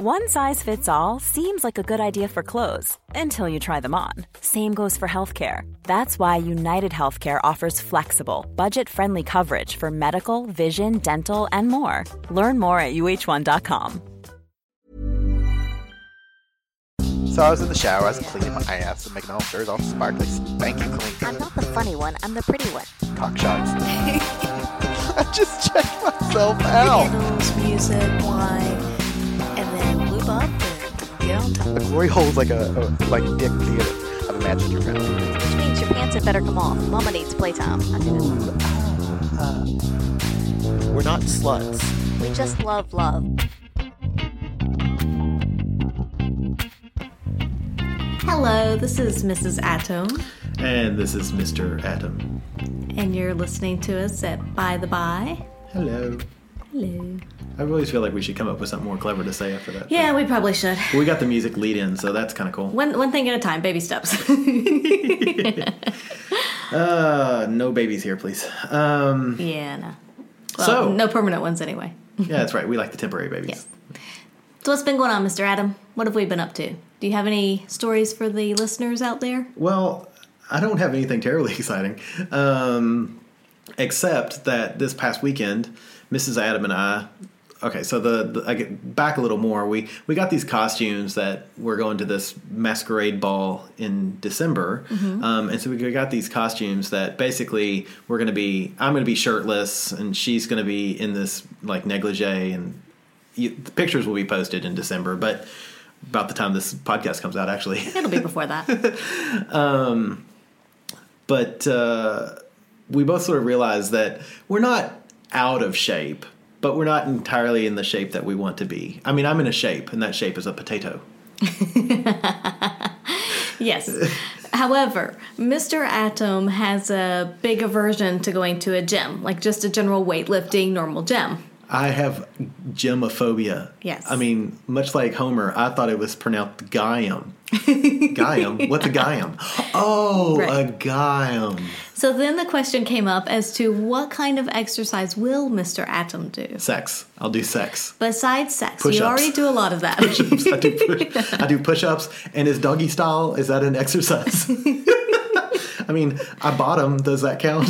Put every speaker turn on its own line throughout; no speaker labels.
One size fits all seems like a good idea for clothes until you try them on. Same goes for healthcare. That's why United Healthcare offers flexible, budget friendly coverage for medical, vision, dental, and more. Learn more at uh1.com.
So I was in the shower, I was cleaning my ass and making all sure it's all sparkly, spanking clean.
I'm not the funny one, I'm the pretty one.
Cock shots. I just checked myself out.
Candles, music, wine,
The glory hole's like a, a like dick theater. I've imagined your family.
Which means your pants had better come off. Mama needs playtime. I do uh,
We're not sluts.
We just love love.
Hello, this is Mrs. Atom,
And this is Mr. Atom.
and you're listening to us at By the By.
Hello.
Hello.
I always feel like we should come up with something more clever to say after that.
Yeah, we probably should.
We got the music lead in, so that's kind of cool.
One one thing at a time, baby steps.
Uh, no babies here, please. Um,
yeah, no. Well,
So-
no permanent ones anyway.
yeah, that's right. We like the temporary babies.
Yes. So what's been going on, Mr. Adam? What have we been up to? Do you have any stories for the listeners out there?
Well, I don't have anything terribly exciting, um, except that this past weekend, Mrs. Adam and I. Okay, so the, the I get back a little more. We we got these costumes that we're going to this masquerade ball in December, um, and so we got these costumes that basically we're going to be. I'm going to be shirtless, and she's going to be in this like negligee, and you, the pictures will be posted in December. But about the time this podcast comes out, actually.
It'll be before that.
um, but uh, we both sort of realized that we're not out of shape, but we're not entirely in the shape that we want to be. I mean, I'm in a shape, and that shape is a potato.
yes. However, Mr. Atom has a big aversion to going to a gym, like just a general weightlifting normal gym.
I have gemophobia.
Yes.
I mean, much like Homer, I thought it was pronounced Gaiam. Gaiam? What's a Gaiam? Oh,
Right.
a Gaiam.
So then the question came up as to what kind of exercise will Mr. Atom do?
Sex. I'll do sex.
Besides sex,
Push-ups.
you already do a lot of that.
I do push, I do push-ups, and is doggy style? Is that an exercise? I mean, I bottom. Does that count?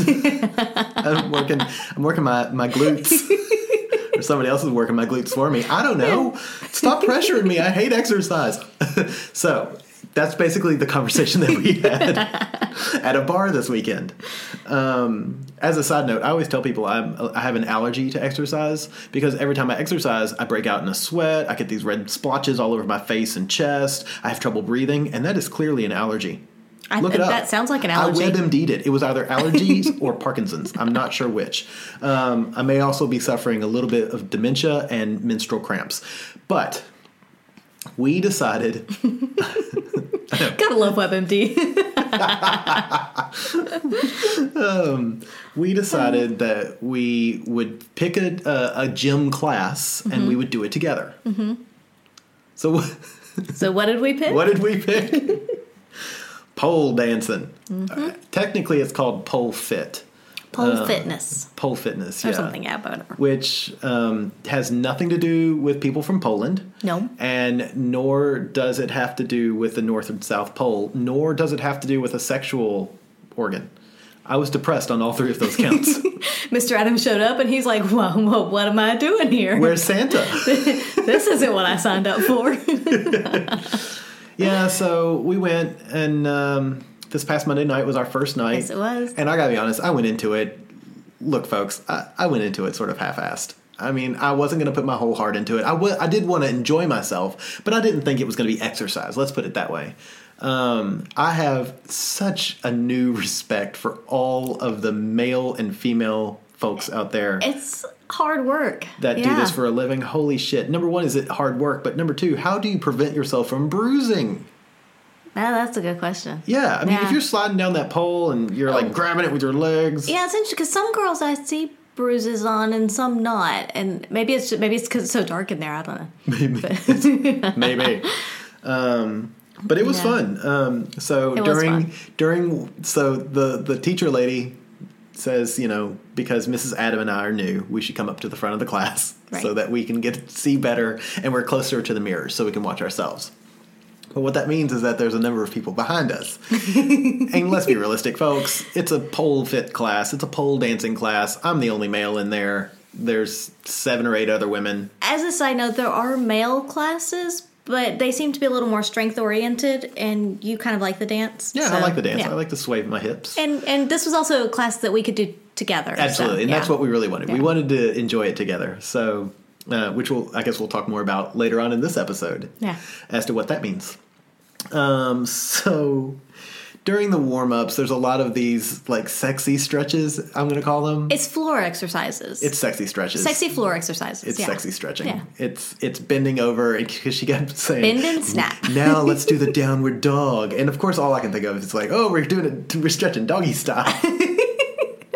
I'm working. I'm working my my glutes. Or somebody else is working my glutes for me. I don't know. Stop pressuring me. I hate exercise. so that's basically the conversation that we had at a bar this weekend. Um, as a side note, I always tell people I'm, I have an allergy to exercise because every time I exercise, I break out in a sweat. I get these red splotches all over my face and chest. I have trouble breathing, and that is clearly an allergy.
I-
Look it up.
That sounds like an allergy.
I WebMD'd it. It was either allergies or Parkinson's. I'm not sure which. Um, I may also be suffering a little bit of dementia and menstrual cramps. But we decided
Gotta love WebMD.
we decided that we would pick a, a, a gym class and we would do it together. Mm-hmm. So
so what did we pick?
what did we pick? Pole dancing. Uh, technically, it's called pole fit.
Pole fitness
Pole fitness,
or
yeah.
something. Yeah, whatever.
which um, has nothing to do with people from Poland.
No.
And nor does it have to do with the North and South Pole, nor does it have to do with a sexual organ. I was depressed on all three of those counts.
Mr. Adams showed up and he's like, well what am I doing here?
Where's Santa?
this isn't what I signed up for.
yeah, so we went, and um, this past Monday night was our first night.
Yes, it was.
And I gotta be honest, I went into it. Look, folks, I, I went into it sort of half-assed. I mean, I wasn't going to put my whole heart into it. I did want to enjoy myself, but I didn't think it was going to be exercise. Let's put it that way. Um, I have such a new respect for all of the male and female folks out there
it's hard work.
that do this for a living. Holy shit. Number one, is it hard work? But number two, how do you prevent yourself from bruising?
Ah, that's a good question.
Yeah, I mean, if you're sliding down that pole and you're like
Oh.
grabbing it with your legs,
Yeah, it's interesting because some girls I see bruises on and some not, and maybe it's just, maybe it's because it's so dark in there. I don't know.
maybe. Maybe. Um, but it was
Yeah.
fun. Um, so
It
during during so the the teacher lady says, you know, because Mrs. Adam and I are new, we should come up to the front of the class
Right.
so that we can get see better and we're closer to the mirrors so we can watch ourselves. But what that means is that there's a number of people behind us. and let's be realistic, folks. It's a pole fit class. It's a pole dancing class. I'm the only male in there. There's seven or eight other women.
As a side note, there are male classes, but they seem to be a little more strength oriented, and you kind of like the dance.
Yeah, I like the dance.
yeah.
I like to sway my hips.
And and this was also a class that we could do together. so,
Absolutely, and that's what we really wanted. We wanted to enjoy it together. So, uh, which we'll, I guess, we'll talk more about later on in this episode.
Yeah.
as to what that means. Um, so during the warm ups, there's a lot of these like sexy stretches. I'm going to call them.
It's floor exercises.
It's sexy stretches.
sexy floor exercises.
It's
yeah.
sexy stretching.
Yeah.
It's it's bending over because she kept saying
Bend and snap.
Now let's do the downward dog, and of course, all I can think of is like, oh, we're doing it, we're stretching doggy style.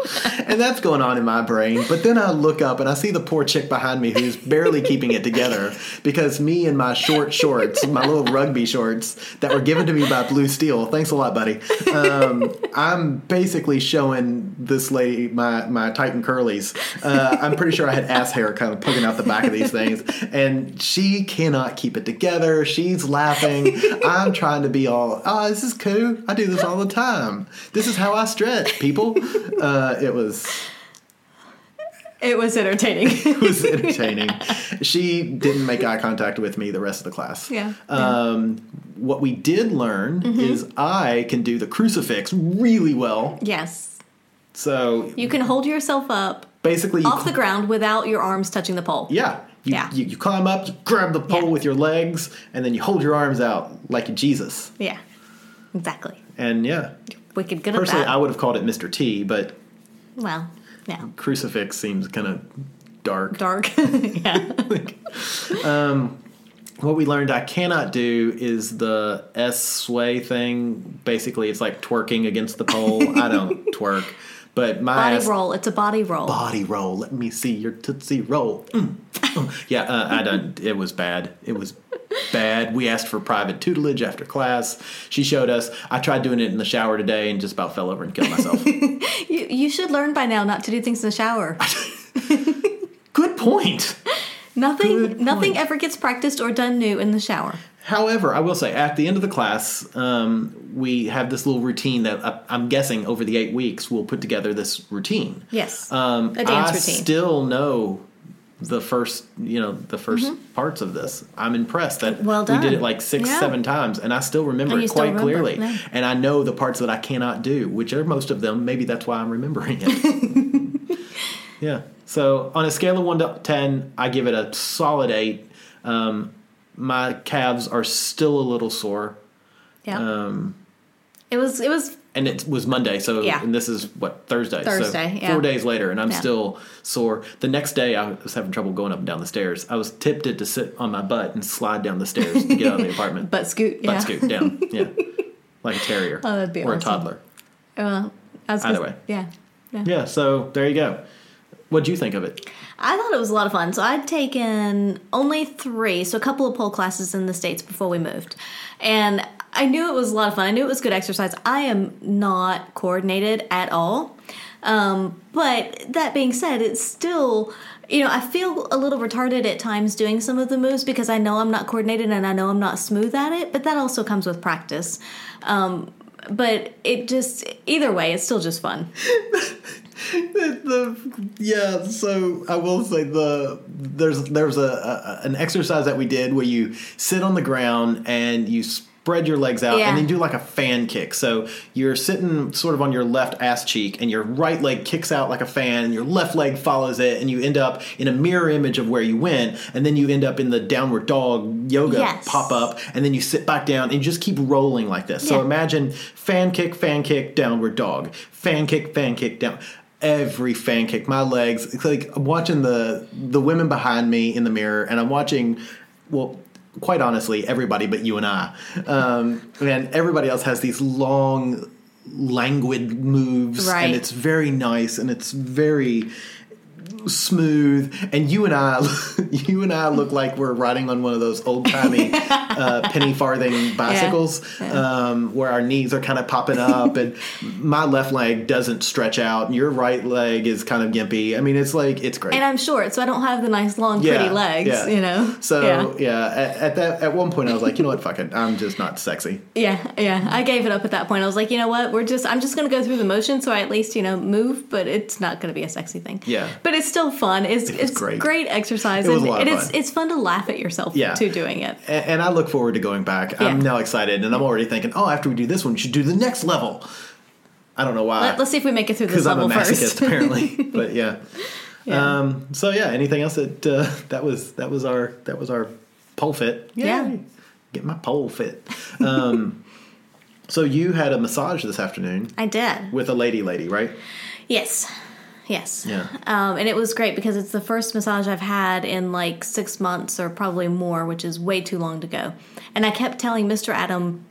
And that's going on in my brain. But then I look up and I see the poor chick behind me who's barely keeping it together because me and my short shorts, my little rugby shorts that were given to me by Blue Steel, thanks a lot, buddy. Um, I'm basically showing this lady my, my Titan curlies. Uh, I'm pretty sure I had ass hair kind of poking out the back of these things. And she cannot keep it together. She's laughing. I'm trying to be all, oh, this is cool. I do this all the time. This is how I stretch, people. Uh, it was
It was entertaining.
it was entertaining. she didn't make eye contact with me the rest of the class.
Yeah,
Um, what we did learn is I can do the crucifix really well.
yes.
So
You can hold yourself up
basically,
off the ground without your arms touching the pole.
yeah. You,
Yeah.
You, you climb up, you grab the pole
Yeah.
with your legs, and then you hold your arms out like Jesus.
Yeah. Exactly.
And yeah,
Wicked good
personally. I would have called it Mr. T, but
well, yeah.
crucifix seems kind of dark.
Dark. yeah.
um What we learned I cannot do is the S sway thing. Basically, it's like twerking against the pole. I don't twerk, but my
Body
ass-
roll. It's a body roll.
body roll. Let me see your tootsie roll. Mm. Mm. yeah, uh, I don't. It was bad. It was bad. We asked for private tutelage after class. She showed us. I tried doing it in the shower today and just about fell over and killed myself.
You, you should learn by now not to do things in the shower.
Good point.
Nothing
Good
nothing
point.
ever gets practiced or done new in the shower.
However, I will say at the end of the class, um, we have this little routine that I, I'm guessing over the eight weeks we'll put together this routine.
Yes.
Um,
a dance
I
routine.
still know the first, you know, the 1st parts of this. I'm impressed that
Mm-hmm. Well
we did it like six,
Yeah.
seven times, and I still remember
And
it quite
remember,
clearly.
yeah.
And I know the parts that I cannot do, which are most of them. Maybe that's why I'm remembering it. yeah. So on a scale of one to ten, I give it a solid eight. Um, my calves are still a little sore,
yeah.
um,
it was it was
and it was Monday. So
Yeah.
and this is what Thursday.
Thursday,
So
yeah.
four days later, and I'm
Yeah.
still sore. The next day, I was having trouble going up and down the stairs. I was tempted to sit on my butt and slide down the stairs to get out of the apartment.
butt scoot.
butt
yeah.
scoot down, yeah, like a terrier
Oh, that'd be
or a toddler.
Well, I was
Either way.
Yeah. Yeah.
Yeah. So there you go. What'd you think of it?
I thought it was a lot of fun. So I'd taken only three, so a couple of pole classes in the States before we moved. And I knew it was a lot of fun. I knew it was good exercise. I am not coordinated at all. Um, but that being said, it's still, you know, I feel a little retarded at times doing some of the moves because I know I'm not coordinated and I know I'm not smooth at it, but that also comes with practice. Um, but it just, either way, it's still just fun.
the yeah so i will say the there's there's a, a an exercise that we did where you sit on the ground and you spread your legs out
Yeah.
and then do like a fan kick. So you're sitting sort of on your left ass cheek and your right leg kicks out like a fan and your left leg follows it and you end up in a mirror image of where you went and then you end up in the downward dog yoga
Yes.
pop up and then you sit back down and just keep rolling like this. So imagine fan kick fan kick downward dog. Fan kick fan kick down every fan kick my legs it's like i'm watching the the women behind me in the mirror and i'm watching well quite honestly everybody but you and i um, and everybody else has these long languid moves
Right.
and it's very nice and it's very smooth, and you and I, you and I look like we're riding on one of those old timey uh, penny farthing bicycles, Um, where our knees are kind of popping up, and my left leg doesn't stretch out, and your right leg is kind of gimpy. I mean, it's like it's great.
And I'm short, so I don't have the nice long pretty legs,
yeah.
you know.
So
yeah.
yeah, at, at that at one point I was like, you know what, fuck it, I'm just not sexy.
Yeah, yeah. I gave it up at that point. I was like, you know what? We're just I'm just gonna go through the motions so I at least, you know, move, but it's not gonna be a sexy thing.
Yeah.
But it's still fun. It's
It
it's
great.
great, exercise
It was
and,
a lot of
it's
fun.
it's fun to laugh at yourself
Yeah.
too doing it.
And, and I look forward to going back. I'm now excited, and I'm already thinking, oh, after we do this one, we should do the next level. I don't know why.
Let, us see if we make it through this
because I'm a masochist
first.
apparently. But yeah.
Yeah.
Um, so yeah, anything else that uh, that was that was our that was our pole fit.
Yeah.
Get my pole fit. Um, so you had a massage this afternoon
I did.
with a lady lady, right?
Yes. Yes.
Yeah.
Um, and it was great because it's the first massage I've had in like six months or probably more, which is way too long to go. And I kept telling Mr. Adam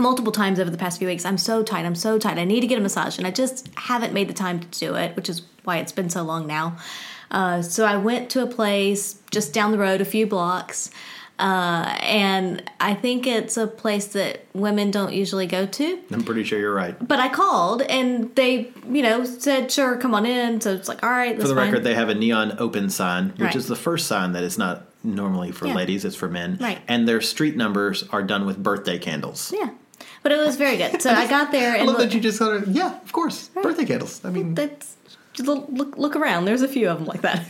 multiple times over the past few weeks, I'm so tight, I'm so tight, I need to get a massage. And I just haven't made the time to do it, which is why it's been so long now. Uh, so I went to a place just down the road, a few blocks. Uh, and I think it's a place that women don't usually go to
I'm pretty sure you're right.
but I called and they, you know, said, sure, come on in. So it's like, all right,
For the
fine.
record, they have a neon open sign, which
Right.
is the first sign that is not normally for
Yeah.
ladies; it's for men.
Right.
And their street numbers are done with birthday candles.
yeah. But it was very good. So I got there
I love
look,
that you just got of yeah, of course, birthday candles. I mean,
that's look, look look around. There's a few of them like that.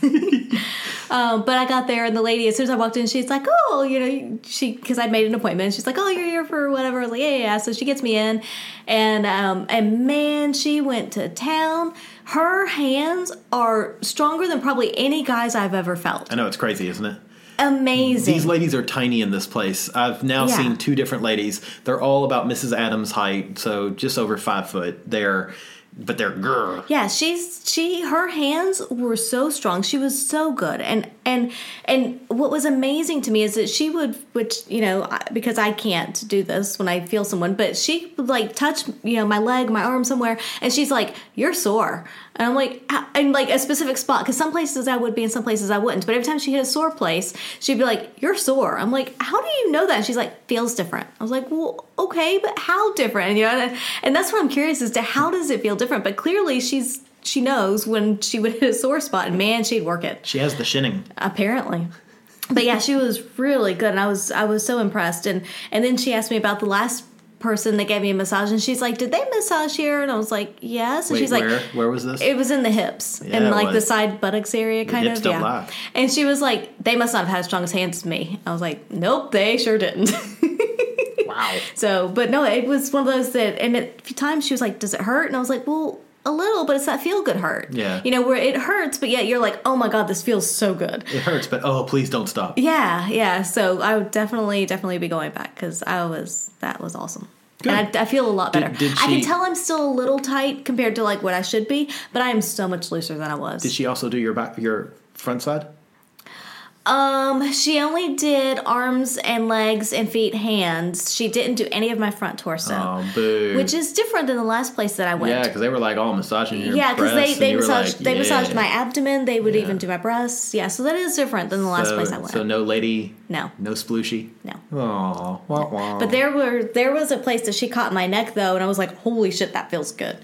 um, but I got there and the lady, as soon as I walked in, she's like, "Oh, you know, she because I'd made an appointment. She's like, "Oh, you're here for whatever." Like, "Yeah, yeah." yeah." So she gets me in, and um, and man, she went to town. Her hands are stronger than probably any guys I've ever felt.
I know it's crazy, isn't it?
Amazing.
These ladies are tiny in this place. I've now
Yeah.
seen two different ladies. They're all about Mrs. Adams' height, so just over five foot. They're, but they're grr.
Yeah, she's she her hands were so strong. She was so good. And and and what was amazing to me is that she would which, you know, because I can't do this when I feel someone, but she would like touch, you know, my leg, my arm somewhere and she's like, "You're sore." And I'm like, "Ah," and like a specific spot cuz some places I would be and some places I wouldn't. But every time she hit a sore place, she'd be like, "You're sore." I'm like, "How do you know that?" And she's like, "Feels different." I was like, "Well, okay, but how different?" And you know, and, and that's what I'm curious as to how does it feel different? But clearly she's she knows when she would hit a sore spot and man she'd work it
She has the shinning.
apparently but yeah she was really good and i was i was so impressed and and then she asked me about the last person that gave me a massage and she's like did they massage here and i was like yes and
Wait,
she's like
where? Where was this?
it was in the hips
Yeah,
and like the side buttocks area kind of yeah
lie.
and she was like they must not have had as strong as hands as me i was like nope they sure didn't
wow.
So, but no, it was one of those that, and at times she was like, "Does it hurt?" And I was like, "Well, a little, but it's that feel good hurt."
Yeah.
you know, where it hurts, but yet you're like, "Oh my god, this feels so good."
It hurts, but oh, please don't stop.
Yeah, yeah. So I would definitely, definitely be going back because I was that was awesome.
Good.
And I, I feel a lot
Did-
better.
did
I can tell I'm still a little tight compared to like what I should be, but I am so much looser than I was.
Did she also do your back, your front side?
Um, she only did arms and legs and feet, hands. She didn't do any of my front torso,
Oh, boo.
which is different than the last place that I went.
yeah, because they were like all massaging your
Yeah, because they they
and you were
massaged
like,
they massaged my abdomen. They would
Yeah.
even do my breasts. Yeah, so that is different than the last
so,
place I went.
So no lady,
no,
no splooshy.
no.
Oh, wah, wah.
But there were there was a place that she caught my neck though, and I was like, holy shit, that feels good.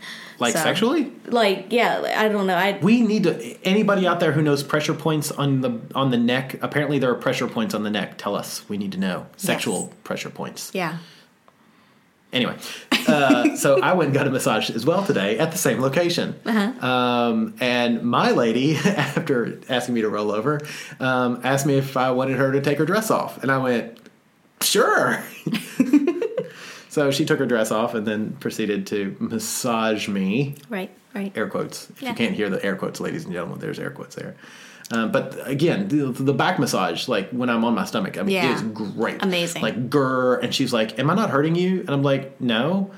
Like
So,
sexually.
Like yeah, I don't know. I
We need to. Anybody out there who knows pressure points on the on the neck? Apparently, there are pressure points on the neck. Tell us. We need to know sexual pressure points.
yeah.
Anyway, uh, so I went and got a massage as well today at the same location.
Uh-huh.
Um, and my lady, after asking me to roll over, um, asked me if I wanted her to take her dress off, and I went, "Sure." so she took her dress off and then proceeded to massage me.
Right, right.
Air quotes. If
Yeah.
you can't hear the air quotes, ladies and gentlemen, there's air quotes there. Um, but again, the, the back massage, like when I'm on my stomach, I mean,
Yeah.
it is great.
Amazing.
Like, grr. And she's like, Am I not hurting you? And I'm like, No.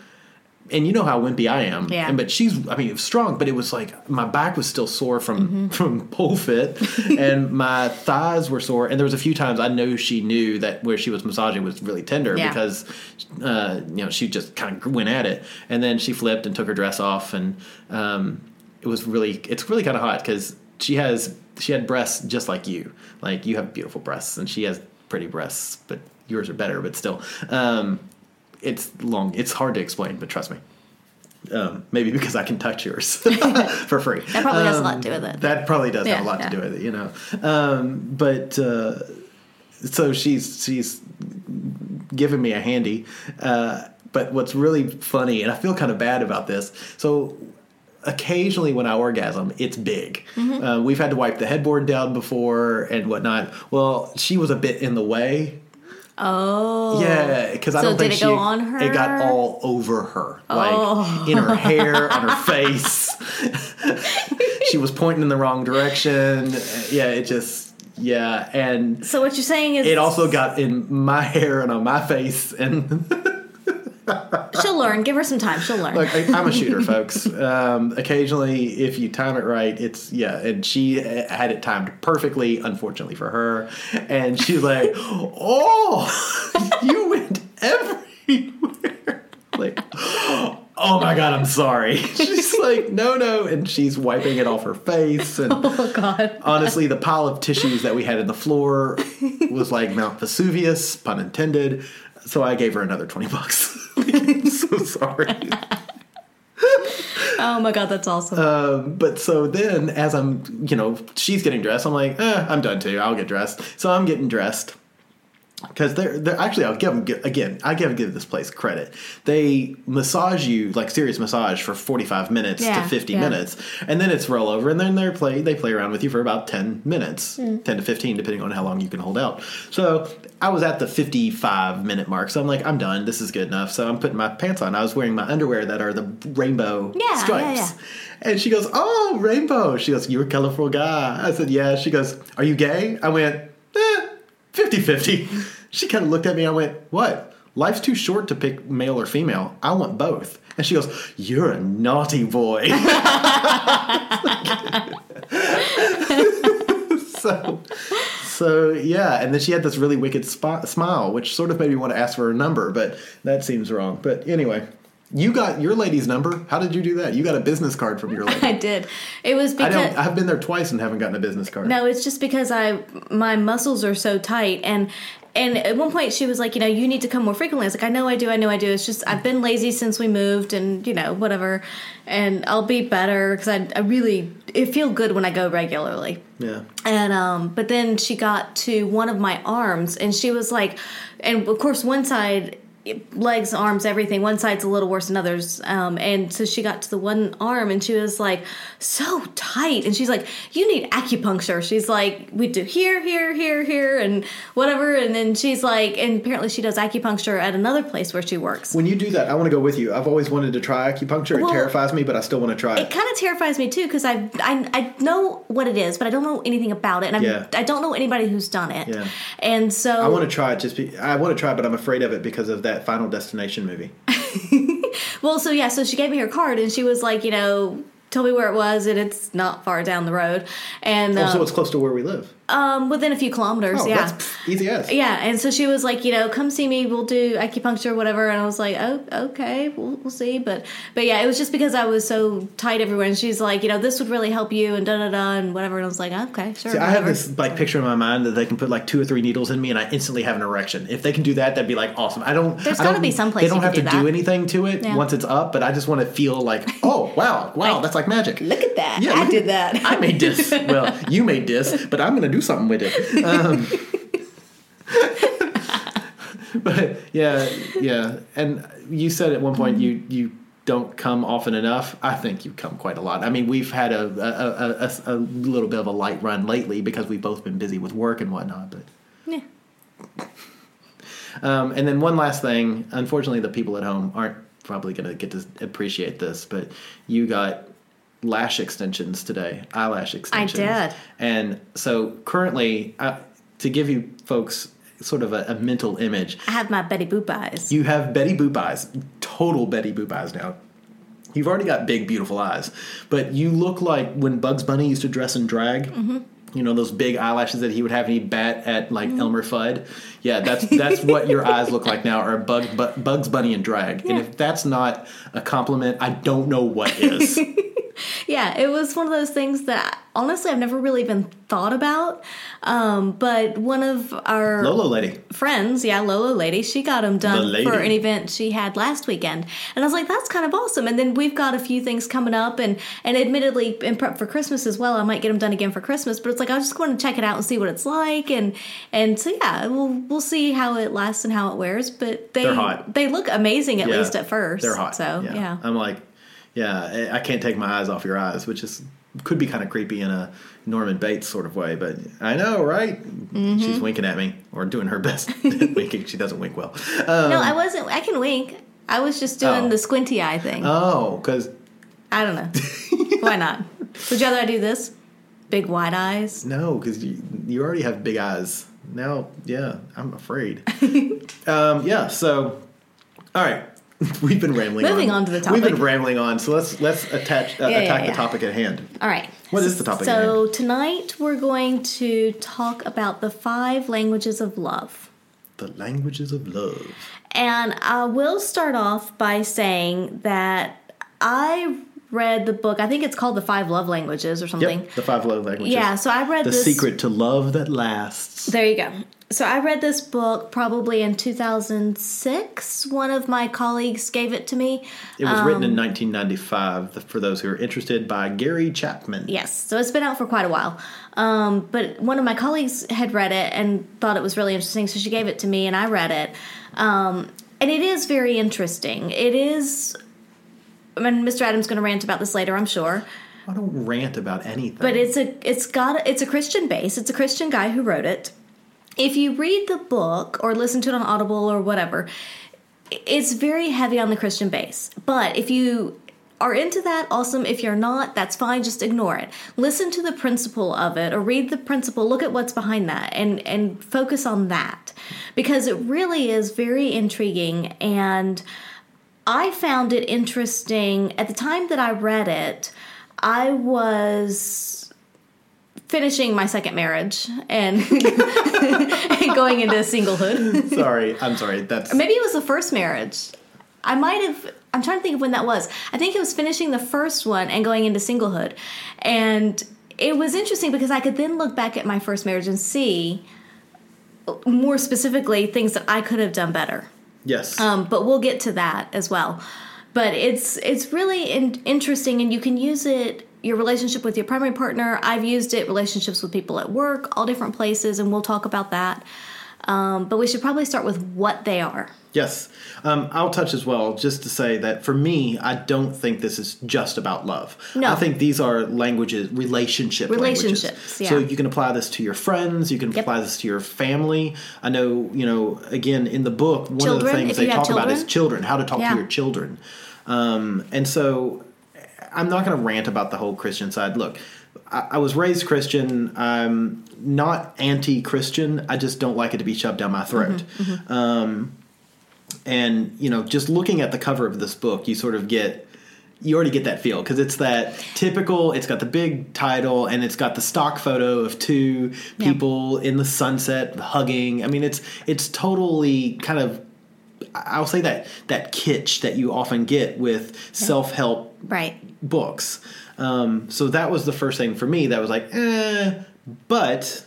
And you know how wimpy I am.
Yeah.
And, but she's, I mean, it was strong, but it was like my back was still sore from
Mm-hmm.
from pole fit, and my thighs were sore. And there was a few times I know she knew that where she was massaging was really tender
Yeah.
because, uh, you know, she just kind of went at it. And then she flipped and took her dress off, and um, it was really, it's really kind of hot because she has she had breasts just like you. Like you have beautiful breasts, and she has pretty breasts, but yours are better. But still, um, it's long. It's hard to explain, but trust me. Um, maybe because I can touch yours for free.
That probably has a lot to do with it.
That probably does have a lot
yeah.
to do with it, you know. Um, but uh, so she's she's giving me a handy. Uh, but what's really funny, and I feel kind of bad about this. So occasionally when I orgasm, it's big.
Mm-hmm.
Uh, we've had to wipe the headboard down before and whatnot. Well, she was a bit in the way.
Oh.
Yeah, because I
So
don't
did
think
it
she.
go on her?
It got all over her, like
Oh.
in her hair, on her face. she was pointing in the wrong direction. Yeah, it just yeah, and
So what you're saying is
it also got in my hair and on my face, and
she'll learn. Give her some time. She'll learn.
Look, I, I'm a shooter, folks. Um, occasionally, if you time it right, it's yeah. And she had it timed perfectly, unfortunately for her. And she's like, "Oh, you went everywhere!" Like, oh my god, I'm sorry. She's like, "No, no," and she's wiping it off her face. And
oh God.
honestly, the pile of tissues that we had in the floor was like Mount Vesuvius, pun intended. So I gave her another twenty bucks. I'm so sorry.
Oh my God, that's awesome.
Um, but so then, as I'm, you know, she's getting dressed, I'm like, eh, I'm done too. I'll get dressed. So I'm getting dressed. Because they're, they're actually, I'll give them again. I give give this place credit. They massage you like serious massage for forty five minutes
Yeah,
to fifty
yeah.
minutes, and then it's roll over, and then they play they play around with you for about ten minutes,
Hmm.
ten to fifteen, depending on how long you can hold out. So I was at the fifty five minute mark, so I'm like, I'm done. This is good enough. So I'm putting my pants on. I was wearing my underwear that are the rainbow
Yeah,
stripes. And she goes, "Oh, rainbow." She goes, "You're a colorful guy." I said, "Yeah." She goes, "Are you gay?" I went, eh, 50-50. She kind of looked at me. I went, "What? Life's too short to pick male or female. I want both." And she goes, "You're a naughty boy." so, so yeah. And then she had this really wicked smile, which sort of made me want to ask for her number, but that seems wrong. But anyway. You got your lady's number. How did you do that? You got a business card from your lady.
I did. It was
I
because
don't. I've been there twice and haven't gotten a business card.
No, it's just because I my muscles are so tight and and at one point she was like, you know, you need to come more frequently. I was like, I know I do, I know I do. It's just I've been lazy since we moved and you know whatever, and I'll be better because I I really it feel good when I go regularly.
Yeah.
And um, but then she got to one of my arms, and she was like, and of course one side, legs, arms, everything. One side's a little worse than others. Um, and so she got to the one arm, and she was like, so tight, and she's like, you need acupuncture. She's like, we do here, here, here, here, and whatever. And then she's like, and apparently she does acupuncture at another place where she works.
When you do that, I want to go with you. I've always wanted to try acupuncture.
Well,
it terrifies me, but I still want to try
It
it.
kind of terrifies me too because I, I I know what it is, but I don't know anything about it, and I'm,
Yeah.
I don't know anybody who's done it.
Yeah.
And so
I want to try it. Just be, I want to try, it, but I'm afraid of it because of that Final Destination movie.
Well, so yeah, so she gave me her card and she was like, you know, told me where it was and it's not far down the road, and
Oh, so
um,
it's close to where we live.
Um, within a few kilometers.
Oh,
yeah.
easy as.
yeah, and so she was like, you know, come see me. We'll do acupuncture, whatever. And I was like, oh, okay, we'll, we'll see. But, but yeah, it was just because I was so tight everywhere. And she's like, you know, this would really help you, and da da da, and whatever. And I was like, okay, sure.
See, I have this like picture in my mind that they can put like two or three needles in me, and I instantly have an erection. If they can do that, that'd be like awesome. I don't.
There's
I
gotta be some place
They don't have
can
to
do
do anything to it
Yeah.
once it's up, but I just want to feel like, oh wow, wow, that's like magic.
Look at that.
Yeah,
I did
at-
that.
I made this. Well, you made this, but I'm going to do something with it. Um, but yeah, yeah. And you said at one point you you don't come often enough. I think you come quite a lot. I mean, we've had a a, a, a, a little bit of a light run lately because we've both been busy with work and whatnot. But
Yeah.
um, and then one last thing. Unfortunately, the people at home aren't probably going to get to appreciate this, but you got lash extensions today, eyelash extensions.
I did.
And so currently, uh, to give you folks sort of a, a mental image,
I have my Betty Boop eyes.
you have Betty Boop eyes, total Betty Boop eyes now. You've already got big, beautiful eyes, but you look like when Bugs Bunny used to dress in drag. You know those big eyelashes that he would have, and he'd bat at like Elmer Fudd. Yeah, that's that's what your eyes look like now, are Bug, Bu- Bugs Bunny in drag. And if that's not a compliment, I don't know what is.
yeah, it was one of those things that honestly I've never really even thought about. Um, but one of our
Lolo lady.
friends, yeah, Lolo lady, she got them done for an event she had last weekend, and I was like, that's kind of awesome. And then we've got a few things coming up, and and admittedly in prep for Christmas as well, I might get them done again for Christmas. But it's like I just want to check it out and see what it's like, and and so yeah, we'll we'll see how it lasts and how it wears. But they they look amazing at
Yeah,
least at first.
They're hot.
So yeah.
I'm like, yeah, I can't take my eyes off your eyes, which is could be kind of creepy in a Norman Bates sort of way, but I know, right?
Mm-hmm.
She's winking at me or doing her best winking. She doesn't wink well. Um,
no, I wasn't. I can wink. I was just doing
Oh.
the squinty eye thing.
oh, because
I don't know. Why not? Would you rather I do this? Big wide eyes.
no, because you you already have big eyes. Now, yeah, I'm afraid. um, yeah, so all right. We've been rambling.
Moving on to the topic.
We've been rambling on, so let's let's attach uh,
Yeah, yeah,
attack
yeah.
the topic at hand.
All right.
What is the topic at
So tonight we're going to talk about the five languages of love.
The languages of love.
And I will start off by saying that I read the book. I think it's called The Five Love Languages or something.
Yep, the five love languages.
Yeah, so I read
the
this
secret to love that lasts.
There you go. So I read this book probably in 2006. One of my colleagues gave it to me.
It was written
Um,
in 1995. For those who are interested, by Gary Chapman.
Yes, so it's been out for quite a while. Um, but one of my colleagues had read it and thought it was really interesting, so she gave it to me and I read it. Um, and it is very interesting. It is. I mean, Mr. Adams going to rant about this later, I'm sure.
I don't rant about anything.
But it's a it's got it's a Christian base. It's a Christian guy who wrote it. If you read the book or listen to it on Audible or whatever, it's very heavy on the Christian base. But if you are into that, awesome. If you're not, that's fine. Just ignore it. Listen to the principle of it or read the principle. Look at what's behind that and and focus on that because it really is very intriguing and I found it interesting at the time that I read it. I was finishing my second marriage and, and going into singlehood.
sorry. I'm sorry. That's
Maybe it was the first marriage. I might have. I'm trying to think of when that was. I think it was finishing the first one and going into singlehood, and it was interesting because I could then look back at my first marriage and see more specifically things that I could have done better.
yes.
Um, but we'll get to that as well. But it's it's really in, interesting, and you can use it your relationship with your primary partner. I've used it relationships with people at work, all different places, and we'll talk about that. Um, but we should probably start with what they are.
Yes. Um, I'll touch as well, just to say that for me, I don't think this is just about love.
No.
I think these are languages, relationship
Relationships,
languages.
yeah.
So you can apply this to your friends, you can
Yep.
apply this to your family. I know, you know, again, in the book, one of the things they talk about is
children.
children, how to talk
Yeah.
to your children. Um, and so I'm not going to rant about the whole Christian side. Look, I, I was raised Christian. I'm not anti-Christian. I just don't like it to be shoved down my throat.
Mm-hmm,
Um, and you know, just looking at the cover of this book, you sort of get you already get that feel because it's that typical. It's got the big title and it's got the stock photo of two
Yeah.
people in the sunset hugging. I mean, it's it's totally kind of. I'll say that that kitsch that you often get with self help
Right.
Books. Um, so that was the first thing for me that was like, eh. But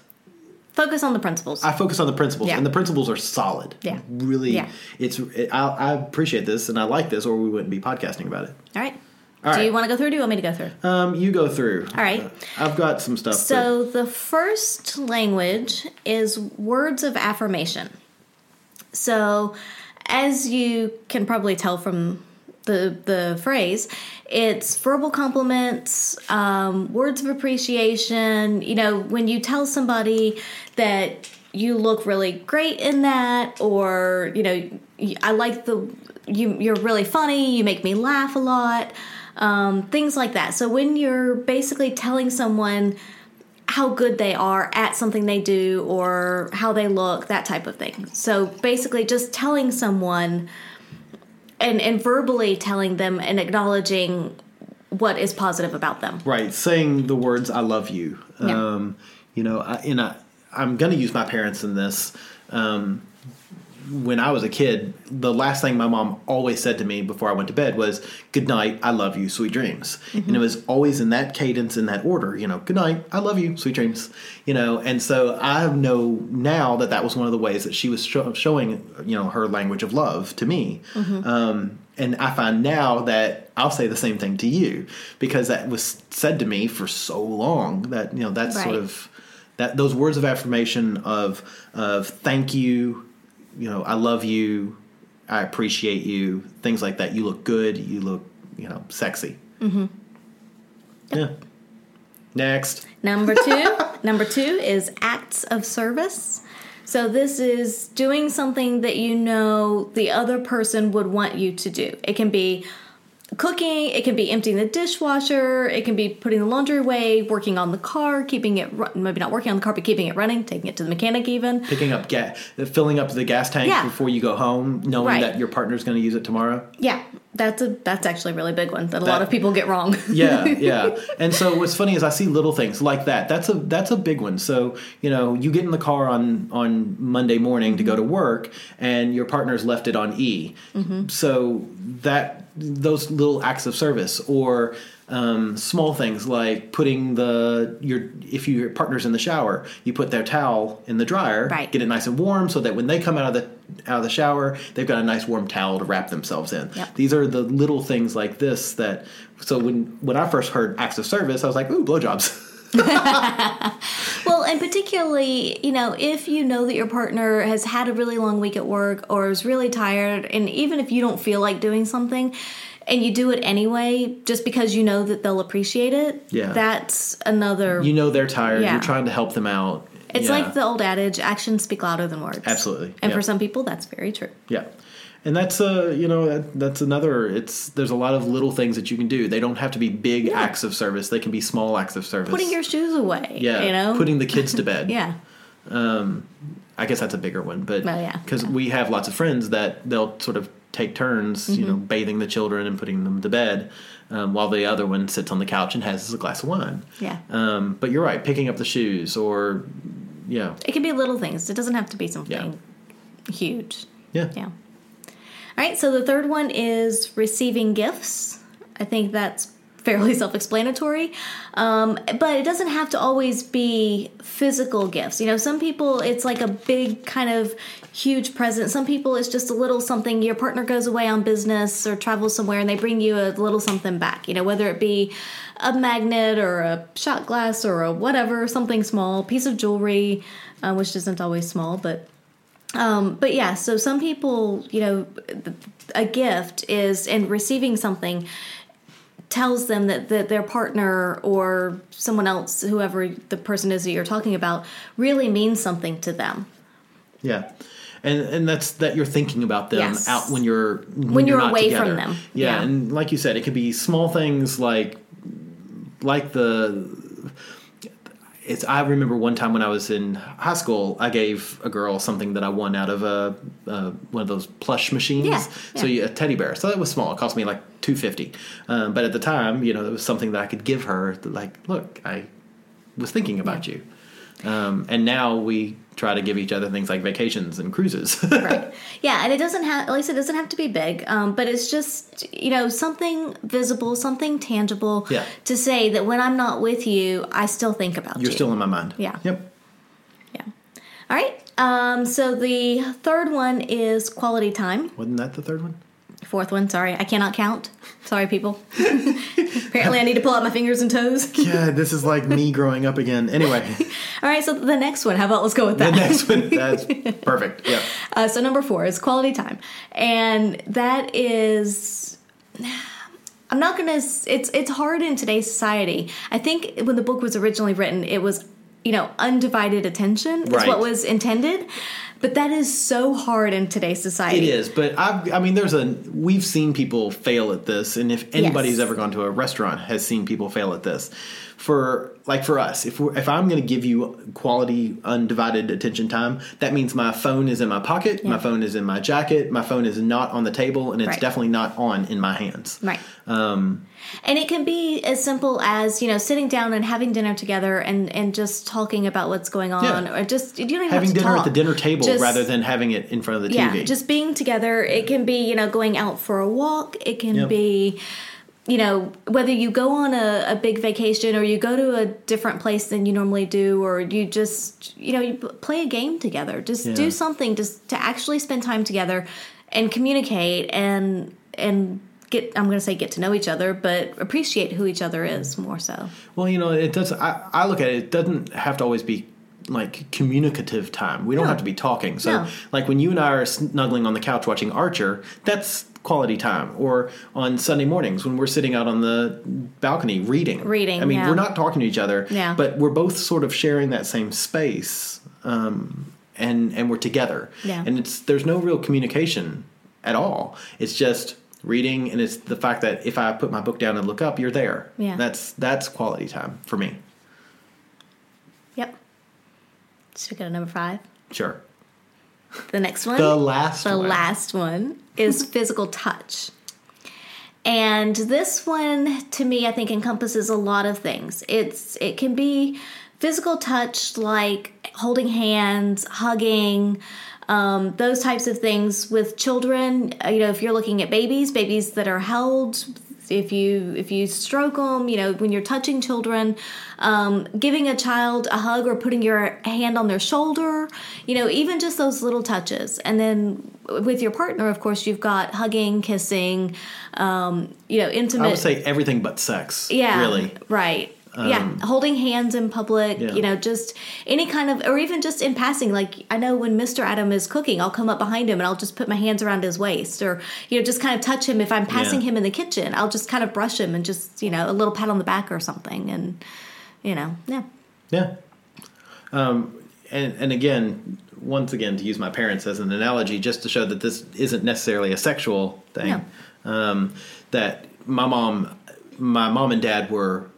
Focus on the principles.
I focus on the principles,
Yeah.
and the principles are solid.
Yeah.
really.
Yeah.
It's it, I, I appreciate this, and I like this, or we wouldn't be podcasting about it.
all right.
All
do
right.
you want to go through? Or do you want me to go through?
Um, you go through.
All right.
Uh, I've got some stuff.
So the first language is words of affirmation. So as you can probably tell from the the phrase, it's verbal compliments, um, words of appreciation. You know, when you tell somebody that you look really great in that, or you know, I like the you. You're really funny. You make me laugh a lot. Um, things like that. So when you're basically telling someone how good they are at something they do or how they look, that type of thing. So basically, just telling someone and, and verbally telling them and acknowledging what is positive about them.
right, saying the words "I love you."
Yeah.
Um, you know, I, and I, I'm going to use my parents in this. Um, when I was a kid, the last thing my mom always said to me before I went to bed was, Good night, I love you, sweet dreams. And it was always in that cadence, in that order, you know, good night, I love you, sweet dreams. You know, and so I know now that that was one of the ways that she was sho- showing, you know, her language of love to me. Um, and I find now that I'll say the same thing to you because that was said to me for so long that, you know, that's sort of that those words of affirmation of of thank you, you know, I love you, I appreciate you, things like that. You look good, you look, you know, sexy. Mm-hmm. Yeah. Next.
Number two, number two is acts of service. So this is doing something that you know the other person would want you to do. It can be cooking, it can be emptying the dishwasher, it can be putting the laundry away, working on the car, keeping it ru- maybe not working on the car but keeping it running, taking it to the mechanic even.
Picking up gas, filling up the gas tank
Yeah.
before you go home, knowing
Right.
that your partner's going to use it tomorrow.
Yeah, that's a that's actually a really big one that a lot of people get wrong.
yeah, yeah. And so what's funny is I see little things like that. That's a that's a big one. So you know, you get in the car on on Monday morning to go to work, and your partner's left it on E. Mm-hmm. So that those little acts of service or um, small things like putting the your if your partner's in the shower, you put their towel in the dryer,
Right.
get it nice and warm, so that when they come out of the out of the shower, they've got a nice warm towel to wrap themselves in.
Yep.
These are the little things like this that. So when when I first heard acts of service, I was like, ooh, blowjobs.
Well, and particularly, you know, if you know that your partner has had a really long week at work or is really tired, and even if you don't feel like doing something and you do it anyway, just because you know that they'll appreciate it,
Yeah.
that's another.
you know they're tired.
Yeah.
You're trying to help them out.
it's
Yeah.
like the old adage actions speak louder than words.
Absolutely,
And
yeah.
for some people, that's very true.
Yeah. And that's a you know that, that's another it's there's a lot of little things that you can do. They don't have to be big acts of service. They can be small acts of service.
Putting your shoes away,
yeah,
you know?
putting the kids to bed.
yeah.
um I guess that's a bigger one, but
Well, yeah,
because
yeah.
we have lots of friends that they'll sort of take turns, you know,
Mm-hmm.
bathing the children and putting them to bed, um, while the other one sits on the couch and has a glass of wine.
Yeah.
Um, but you're right, picking up the shoes or, yeah,
It can be little things. It doesn't have to be something huge.
yeah,
Yeah. Right, so the third one is receiving gifts. I think that's fairly self explanatory. Um, but it doesn't have to always be physical gifts. You know, some people it's like a big kind of huge present. Some people it's just a little something. Your partner goes away on business or travels somewhere and they bring you a little something back. You know, whether it be a magnet or a shot glass or a whatever, something small, piece of jewelry, uh, which isn't always small, but um, but yeah, so some people, you know, a gift is and receiving something tells them that, that their partner or someone else, whoever the person is that you're talking about, really means something to them.
yeah. And and that's that you're thinking about them
Yes.
out when you're when,
you're
not
away from
together.
them.
Yeah,
Yeah.
and like you said, it could be small things like like the it's I remember one time when I was in high school, I gave a girl something that I won out of a, a one of those plush machines.
Yeah,
So
yeah.
you, a teddy bear. So that was small. It cost me like two fifty. Um, but at the time, you know, it was something that I could give her. Like, look, I was thinking about you. Um, and now we try to give each other things like vacations and cruises.
right yeah and it doesn't have at least it doesn't have to be big um, but it's just you know something visible something tangible
Yeah.
to say that when i'm not with you i still think about
You're
you
still in my mind.
Yeah.
Yep.
yeah all right um, so the third one is quality time
Wasn't that the third one?
Fourth one sorry i cannot count sorry people apparently i need to pull out my fingers and toes
Yeah, this is like me growing up again. Anyway,
all right so the next one how about let's go with that?
the next one. That's perfect. Yeah.
Uh, so number four is quality time, and that is. I'm not gonna. It's it's hard in today's society. I think when the book was originally written, it was you know undivided attention is
Right.
what was intended, but that is so hard in today's society.
It is, but I, I mean, there's a. We've seen people fail at this, and if anybody's
Yes.
ever gone to a restaurant has seen people fail at this, for like for us, if we're, if I'm going to give you quality undivided attention time, that means my phone is in my pocket, my phone is in my jacket, my phone is not on the table, and it's
Right.
definitely not on in my hands.
Right.
Um,
And it can be as simple as you know sitting down and having dinner together and and just talking about what's going on,
Yeah.
or just you don't even
Having
have to
dinner at the dinner table
just-
rather than having it in front of the
yeah,
TV.
just being together. It can be, you know, going out for a walk. It can
Yep.
be, you know, whether you go on a, a big vacation or you go to a different place than you normally do, or you just, you know, you play a game together. Just
Yeah.
do something just to actually spend time together and communicate and and get. I'm going to say get to know each other, but appreciate who each other is more so.
Well, you know, it does. I, I look at it. It doesn't have to always be like communicative time. We don't
No.
have to be talking. So,
No.
like when you and I are snuggling on the couch watching Archer, that's quality time. Or on Sunday mornings when we're sitting out on the balcony reading.
Reading,
I mean,
yeah.
we're not talking to each other.
Yeah.
But we're both sort of sharing that same space. Um, and and we're together.
Yeah.
And it's there's no real communication at all. It's just reading and it's the fact that if I put my book down and look up, you're there.
Yeah.
That's that's quality time for me.
Yep. Should we go to number five?
Sure.
The next one.
The last
the
one.
last one is physical touch. And this one to me I think encompasses a lot of things. It's it can be physical touch like holding hands, hugging, um, those types of things with children. Uh, You know, if you're looking at babies, babies that are held, if you if you stroke them, you know, when you're touching children, um, giving a child a hug or putting your hand on their shoulder, you know, even just those little touches. And then with your partner, of course, you've got hugging, kissing, um, you know, intimate.
I would say everything but sex.
Yeah.
Really.
Right. Yeah. Holding hands in public,
Yeah.
you know, just any kind of, or even just in passing. Like, I know when Mr. Adam is cooking, I'll come up behind him and I'll just put my hands around his waist or, you know, just kind of touch him. If I'm passing
Yeah.
him in the kitchen, I'll just kind of brush him and just, you know, a little pat on the back or something. And, you know, yeah.
Yeah. Um, and and again, once again, to use my parents as an analogy, just to show that this isn't necessarily a sexual thing. Um, that my mom, my mom and dad were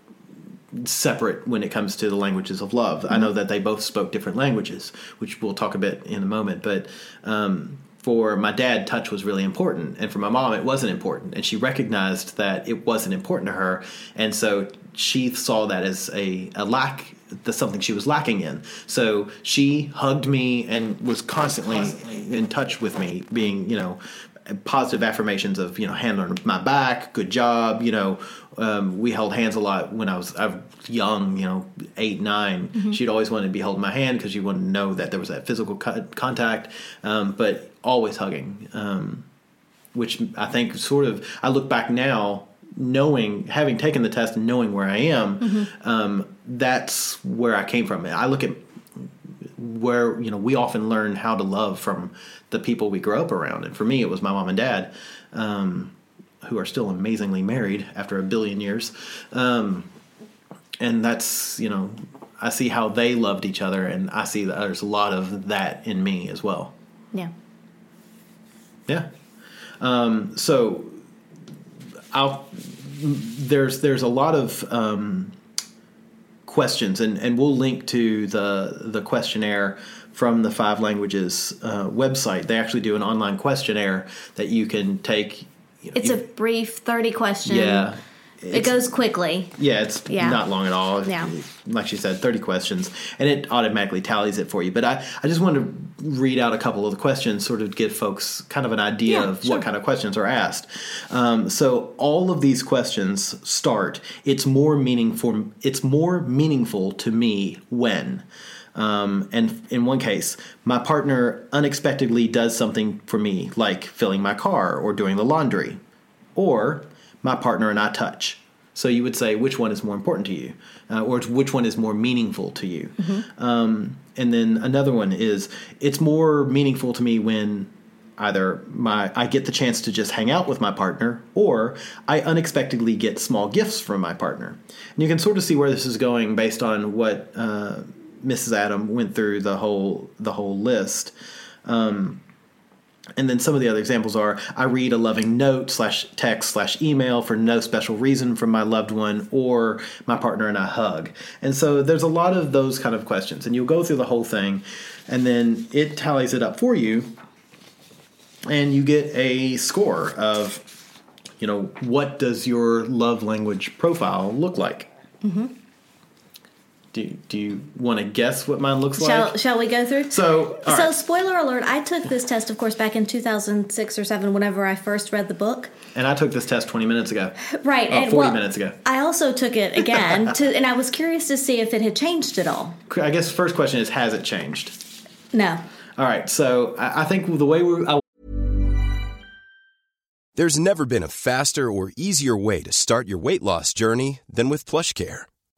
separate when it comes to the languages of love. I know that they both spoke different languages, which we'll talk a bit in a moment. But um, for my dad, touch was really important, and for my mom, it wasn't important, and she recognized that it wasn't important to her, and so she saw that as a, a lack. The something she was lacking in. So she hugged me and was constantly in touch with me, being, you know, positive affirmations of you know hand on my back good job you know um, we held hands a lot when i was, I was young you know eight 9 she'd always wanted to be holding my hand because she wanted to know that there was that physical co- contact um, but always hugging um, which i think sort of i look back now knowing having taken the test and knowing where i am um, that's where i came from. I look at where you know we often learn how to love from the people we grow up around. And for me it was my mom and dad. Um, who are still amazingly married after a billion years um, and that's you know i see how they loved each other and i see that there's a lot of that in me as well
Yeah.
yeah. Um, so I'll there's there's a lot of um, questions, and, and we'll link to the the questionnaire from the Five Languages uh, website. They actually do an online questionnaire that you can take. You know,
It's a brief 30 question.
yeah.
It goes quickly.
yeah, it's
Yeah.
not long at all.
Yeah.
Like she said, 30 questions, and it automatically tallies it for you. But I, I just wanted to read out a couple of the questions, sort of give folks kind of an idea
Yeah,
of
sure.
what kind of questions are asked. Um, so all of these questions start, it's more meaningful, it's more meaningful to me when. Um, and in one case, my partner unexpectedly does something for me, like filling my car or doing the laundry or my partner and I touch. So you would say which one is more important to you, uh, or which one is more meaningful to you. Um, and then another one is it's more meaningful to me when either my I get the chance to just hang out with my partner, or I unexpectedly get small gifts from my partner. And you can sort of see where this is going based on what uh, Mrs. Adam went through the whole the whole list. Um, and then some of the other examples are I read a loving note slash text slash email for no special reason from my loved one, or my partner and I hug. And so there's a lot of those kind of questions. And you'll go through the whole thing, and then it tallies it up for you, and you get a score of, you know, what does your love language profile look like? Mm-hmm. Do Do you want to guess what mine looks
Shall
like?
Shall we go through?
So, all
so
right.
spoiler alert! I took this test, of course, back in 2006 or seven, whenever I first read the book.
and I took this test 20 minutes ago.
Right,
Oh,
and
40
well,
minutes ago.
I also took it again, to, and I was curious to see if it had changed at all.
I guess first question is Has it changed?
No,
All right. So, I, I think the way we. I
There's never been a faster or easier way to start your weight loss journey than with PlushCare.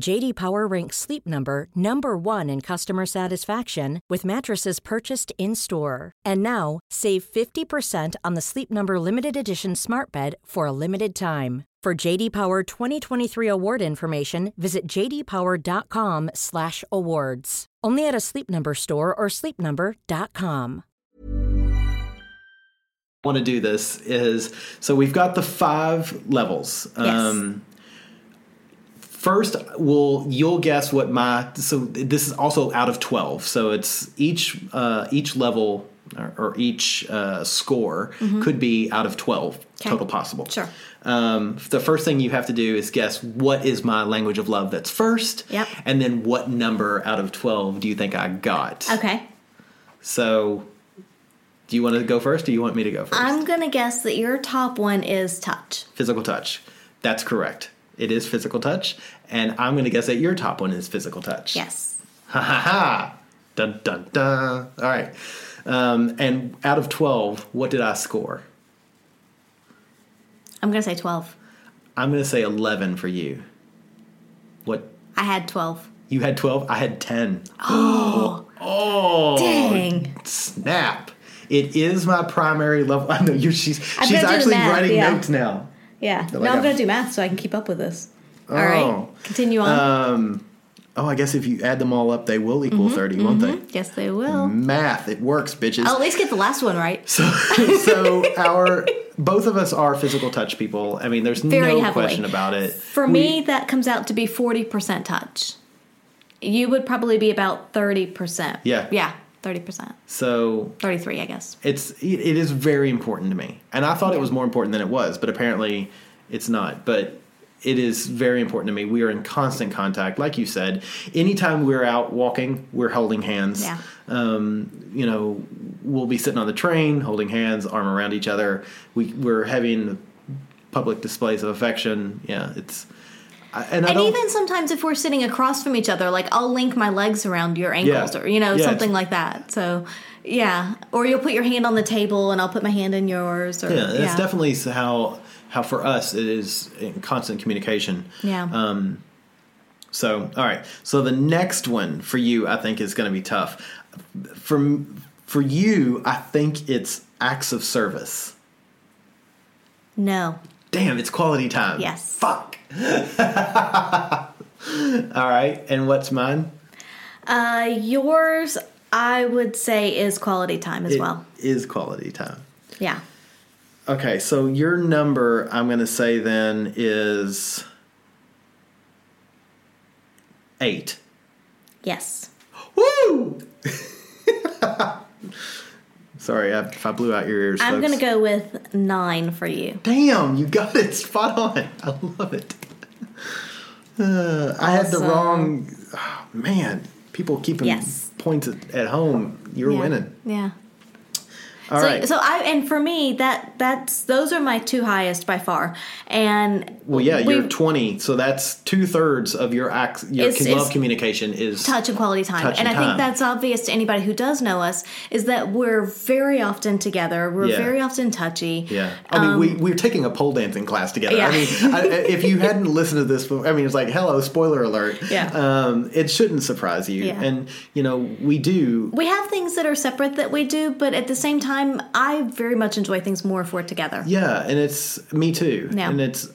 JD Power ranks Sleep Number number 1 in customer satisfaction with mattresses purchased in-store. And now, save 50% on the Sleep Number limited edition Smart Bed for a limited time. For JD Power 2023 award information, visit jdpower.com/awards. Only at a Sleep Number store or sleepnumber.com.
want to do this is so we've got the five levels. Um, first, we'll you'll guess what my so this is also out of twelve. So it's each uh, each level or, or each uh, score could be out of twelve total possible.
Sure.
Um, the first thing you have to do is guess what is my language of love that's first.
Yep.
And then what number out of twelve do you think I got?
okay.
So. Do you want to go first, or do you want me to go 1st
I'm gonna guess that your top one is touch.
Physical touch. That's correct. It is physical touch, and I'm going to guess that your top one is physical touch.
Yes.
Ha ha ha. Dun dun dun. All right. Um, and out of twelve, what did I score?
I'm gonna say 12.
I'm going to say eleven for you. What?
I had 12.
You had twelve. I had ten. Oh. oh.
Dang.
Snap. It is my primary level. I know you. She's
I'm
she's
gonna do the
actually
math,
writing
yeah.
notes now.
Yeah.
like
no, I'm
I'm-
gonna do math so I can keep up with this. All
Oh.
right. Continue on.
Um. Oh, I guess if you add them all up, they will equal 30 won't they?
yes, they will.
Math, it works, bitches.
I'll at least get the last one right.
So, so our both of us are physical touch people. I mean, there's
Very
no
heavily.
question about it.
For me, that comes out to be 40% touch. You would probably be about 30%.
Yeah.
Yeah, 30%.
So
33, I guess.
it's it it is very important to me, and I thought it was more important than it was, but apparently it's not. But it is very important to me. We are in constant contact, like you said. Anytime we're out walking, we're holding hands.
Yeah.
Um, you know, we'll be sitting on the train, holding hands, arm around each other. We we're having public displays of affection. Yeah, it's. I, and I
And even sometimes if we're sitting across from each other, like I'll link my legs around your ankles
Yeah.
or, you know,
Yeah,
something like that. So, yeah. Or you'll put your hand on the table and I'll put my hand in yours. Or,
Yeah, that's definitely how how for us it is in constant communication.
Yeah.
Um, so, all right. So the next one for you, I think, is going to be tough. For for you, I think it's acts of service.
no.
Damn, it's quality time.
Yes.
Fuck. all right. And what's mine?
Uh, yours, I would say, is quality time as
It
well.
is quality time.
Yeah.
Okay, so your number, I'm going to say then is eight.
Yes.
Woo! Sorry if I blew out your ears.
I'm going to go with nine for you.
Damn, you got it spot on. I love it. Uh, I had the wrong. Oh, man, people keeping
Yes.
points at, at home. You're
yeah.
winning.
Yeah.
All
so,
right.
so I and for me that that's those are my two highest by far. And
Well, yeah,
we-
you're 20, so that's two thirds of your act. your
It's-
love
it's
communication is
touch and quality time. And
and
I think that's obvious to anybody who does know us is that we're very often together. We're
Yeah.
very often touchy.
Yeah, I mean, we we're taking a pole dancing class together. I
Um,
mean, I, if you hadn't listened to this, I mean, it's like, hello, spoiler alert.
Yeah.
um, it shouldn't surprise you,
Yeah.
and you know, we do.
We have things that are separate that we do, but at the same time, I very much enjoy things more if we're together.
Yeah, and it's me too.
Yeah.
And it's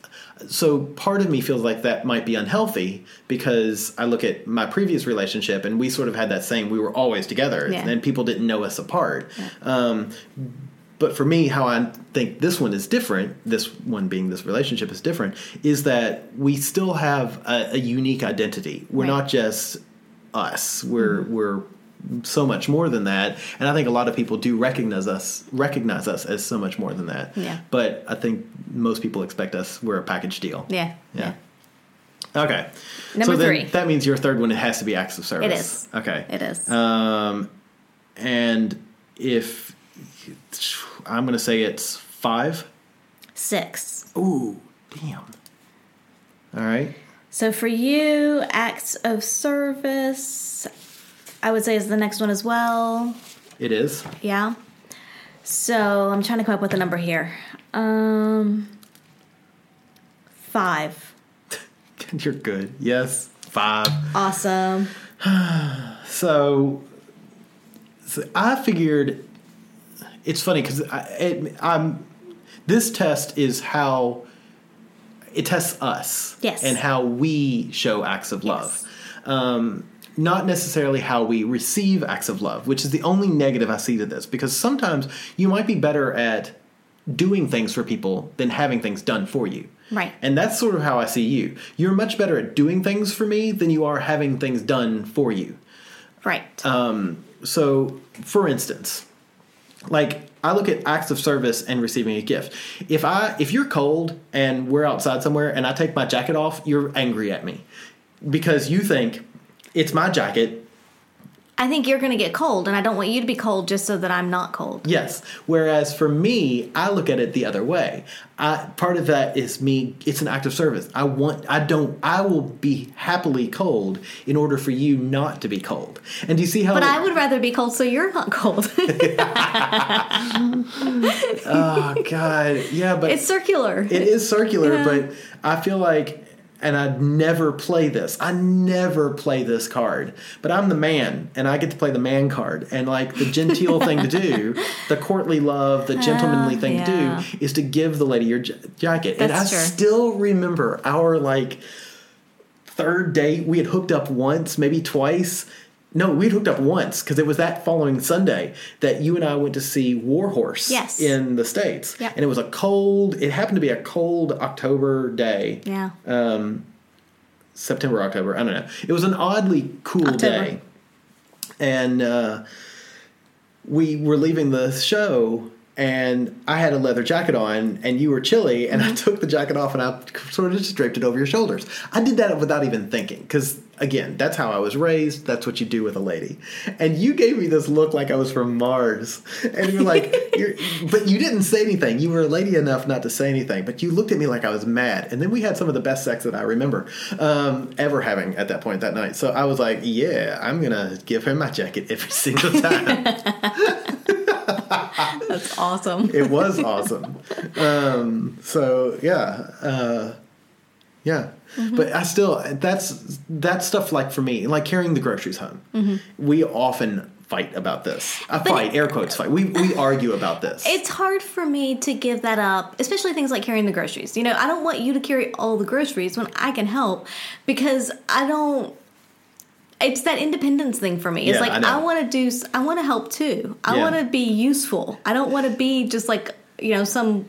so part of me feels like that might be unhealthy because I look at my previous relationship and we sort of had that same we were always together
Yeah.
and people didn't know us apart. Um, but for me, how I think this one is different, this one being this relationship is different, is that we still have a, a unique identity. We're
Right.
not just us. We're we're so much more than that, and I think a lot of people do recognize us recognize us as so much more than that.
Yeah.
But I think most people expect us we're a package deal.
Yeah.
Yeah. Okay.
Number
so
three.
That means your third one it has to be acts of service.
It is.
Okay.
It is.
Um, and if I'm going to say it's five.
Six.
Ooh, damn. All right.
So for you, acts of service, I would say is the next one as well.
It is.
Yeah. So I'm trying to come up with a number here. Um, five.
You're good. Yes. Five.
Awesome.
So, so I figured it's funny because it, I'm. This test is how it tests us,
Yes.
and how we show acts of love.
Yes.
Um, not necessarily how we receive acts of love, which is the only negative I see to this. Because sometimes you might be better at doing things for people than having things done for you.
Right.
And that's sort of how I see you. You're much better at doing things for me than you are having things done for you.
Right.
Um, so, for instance, like I look at acts of service and receiving a gift. If I if you're cold and we're outside somewhere and I take my jacket off, you're angry at me because you think it's my jacket.
I think you're going to get cold, and I don't want you to be cold just so that I'm not cold.
Yes. Whereas for me, I look at it the other way. I, part of that is me. It's an act of service. I want. I don't. I will be happily cold in order for you not to be cold. And do you see how?
But I would rather be cold so you're not cold.
Oh God. Yeah, but
it's circular.
It is circular,
Yeah.
but I feel like, and I'd never play this. I never play this card, but I'm the man, and I get to play the man card. And like the genteel thing to do, the courtly love, the gentlemanly oh, thing
yeah.
to do, is to give the lady your j- jacket. and I
true.
still remember our like third date. We had hooked up once, maybe twice. No, we'd hooked up once because it was that following Sunday that you and I went to see Warhorse
Yes.
in the States.
Yep.
And it was a cold, it happened to be a cold October day.
yeah.
Um, September, October, I don't know. It was an oddly cool
October.
day. And uh, we were leaving the show, and I had a leather jacket on, and you were chilly, and I took the jacket off and I sort of just draped it over your shoulders. I did that without even thinking, because again, that's how I was raised. That's what you do with a lady. And you gave me this look like I was from Mars, and you're like, you're, but you didn't say anything. You were a lady enough not to say anything, but you looked at me like I was mad. And then we had some of the best sex that I remember um, ever having at that point that night. So I was like, yeah, I'm gonna give her my jacket every single time.
That's awesome.
it was awesome. Um, so yeah, uh, yeah. But I still that's that stuff like for me like carrying the groceries home. We often fight about this. I fight air quotes fight. We we argue about this.
It's hard for me to give that up, especially things like carrying the groceries. You know, I don't want you to carry all the groceries when I can help because I don't. It's that independence thing for me. It's
Yeah,
like
I.
I, want to do. I want to help too. I
Yeah.
want to be useful. I don't want to be just like you know some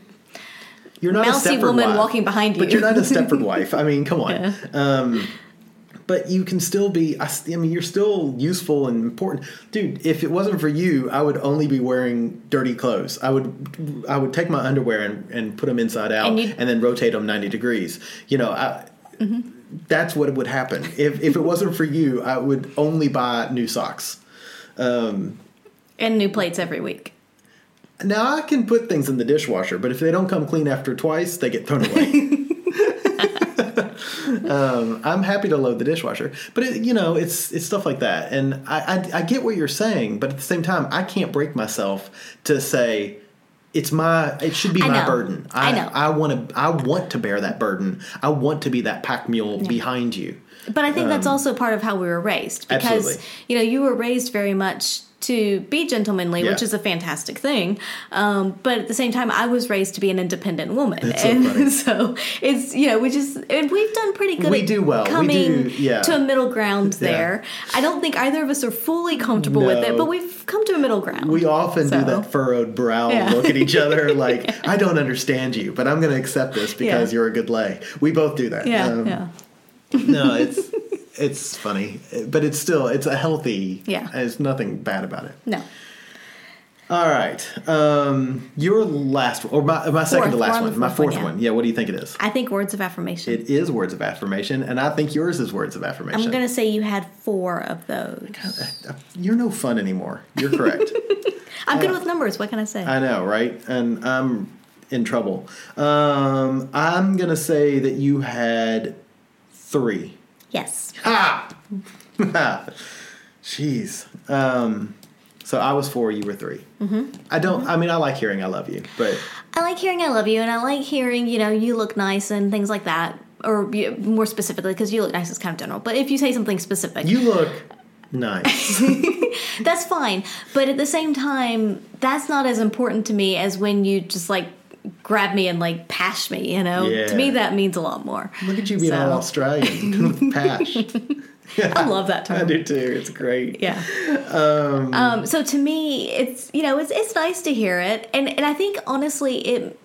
you're not
mousy
a Stepford
woman
wife,
walking behind you,
But
you.
you're not a Stepford wife. I mean, come on.
Yeah.
Um, but you can still be. I mean, you're still useful and important, dude. If it wasn't for you, I would only be wearing dirty clothes. I would, I would take my underwear and, and put them inside out,
And
and, then rotate them ninety degrees. You know, I, that's what would happen. If if it wasn't for you, I would only buy new socks.
and new plates every week.
Now I can put things in the dishwasher, but if they don't come clean after twice, they get thrown away. um, I'm happy to load the dishwasher, but it, you know, it's it's stuff like that, and I, I I get what you're saying, but at the same time, I can't break myself to say it's my it should be
I
my
know.
burden.
I know.
I want to I want to bear that burden. I want to be that pack mule behind you.
But I think that's also part of how we were raised because
Um, Absolutely.
you know you were raised very much to be gentlemanly, which is a fantastic thing. Um, but at the same time, I was raised to be an independent woman,
That's so
and
funny.
so it's you know we just and we've done pretty good.
We
at
do well. We
coming
do- yeah.
to a middle ground
Yeah.
there. I don't think either of us are fully comfortable with it, but we've come to a middle ground.
We often
So-
do that furrowed brow
Yeah.
look at each other like, I don't understand you, but I'm going to accept this because
Yeah.
you're a good lay. We both do that.
Yeah,
Um,
yeah.
No, it's it's funny, but it's still it's a healthy.
Yeah.
there's nothing bad about it.
No.
All right, um, your last or my my second to last one,
the
my
fourth one,
fourth
yeah.
one. Yeah, what do you think it is?
I think words of affirmation.
It is words of affirmation, and I think yours is words of affirmation.
I'm going to say you had four of those.
You're no fun anymore. You're correct.
I'm good with numbers. What can I say?
I know, right? And I'm in trouble. Um, I'm gonna say that you had three.
yes.
Ha! Jeez. Um, so I was four. You were 3 Mm-hmm. I don't. I mean, I like hearing "I love you," but
I like hearing I love you, and I like hearing, you know, you look nice and things like that. Or you- more specifically, because you look nice is kind of general. But if you say something specific,
you look nice.
that's fine. But at the same time, that's not as important to me as when you just like grab me and like pash me, you know?
Yeah.
To me, that means a lot more.
Look at you being
So-
all Australian with pash.
I love that term.
I do too. It's great.
Yeah. Um, so to me, it's you know it's it's nice to hear it, and and I think honestly it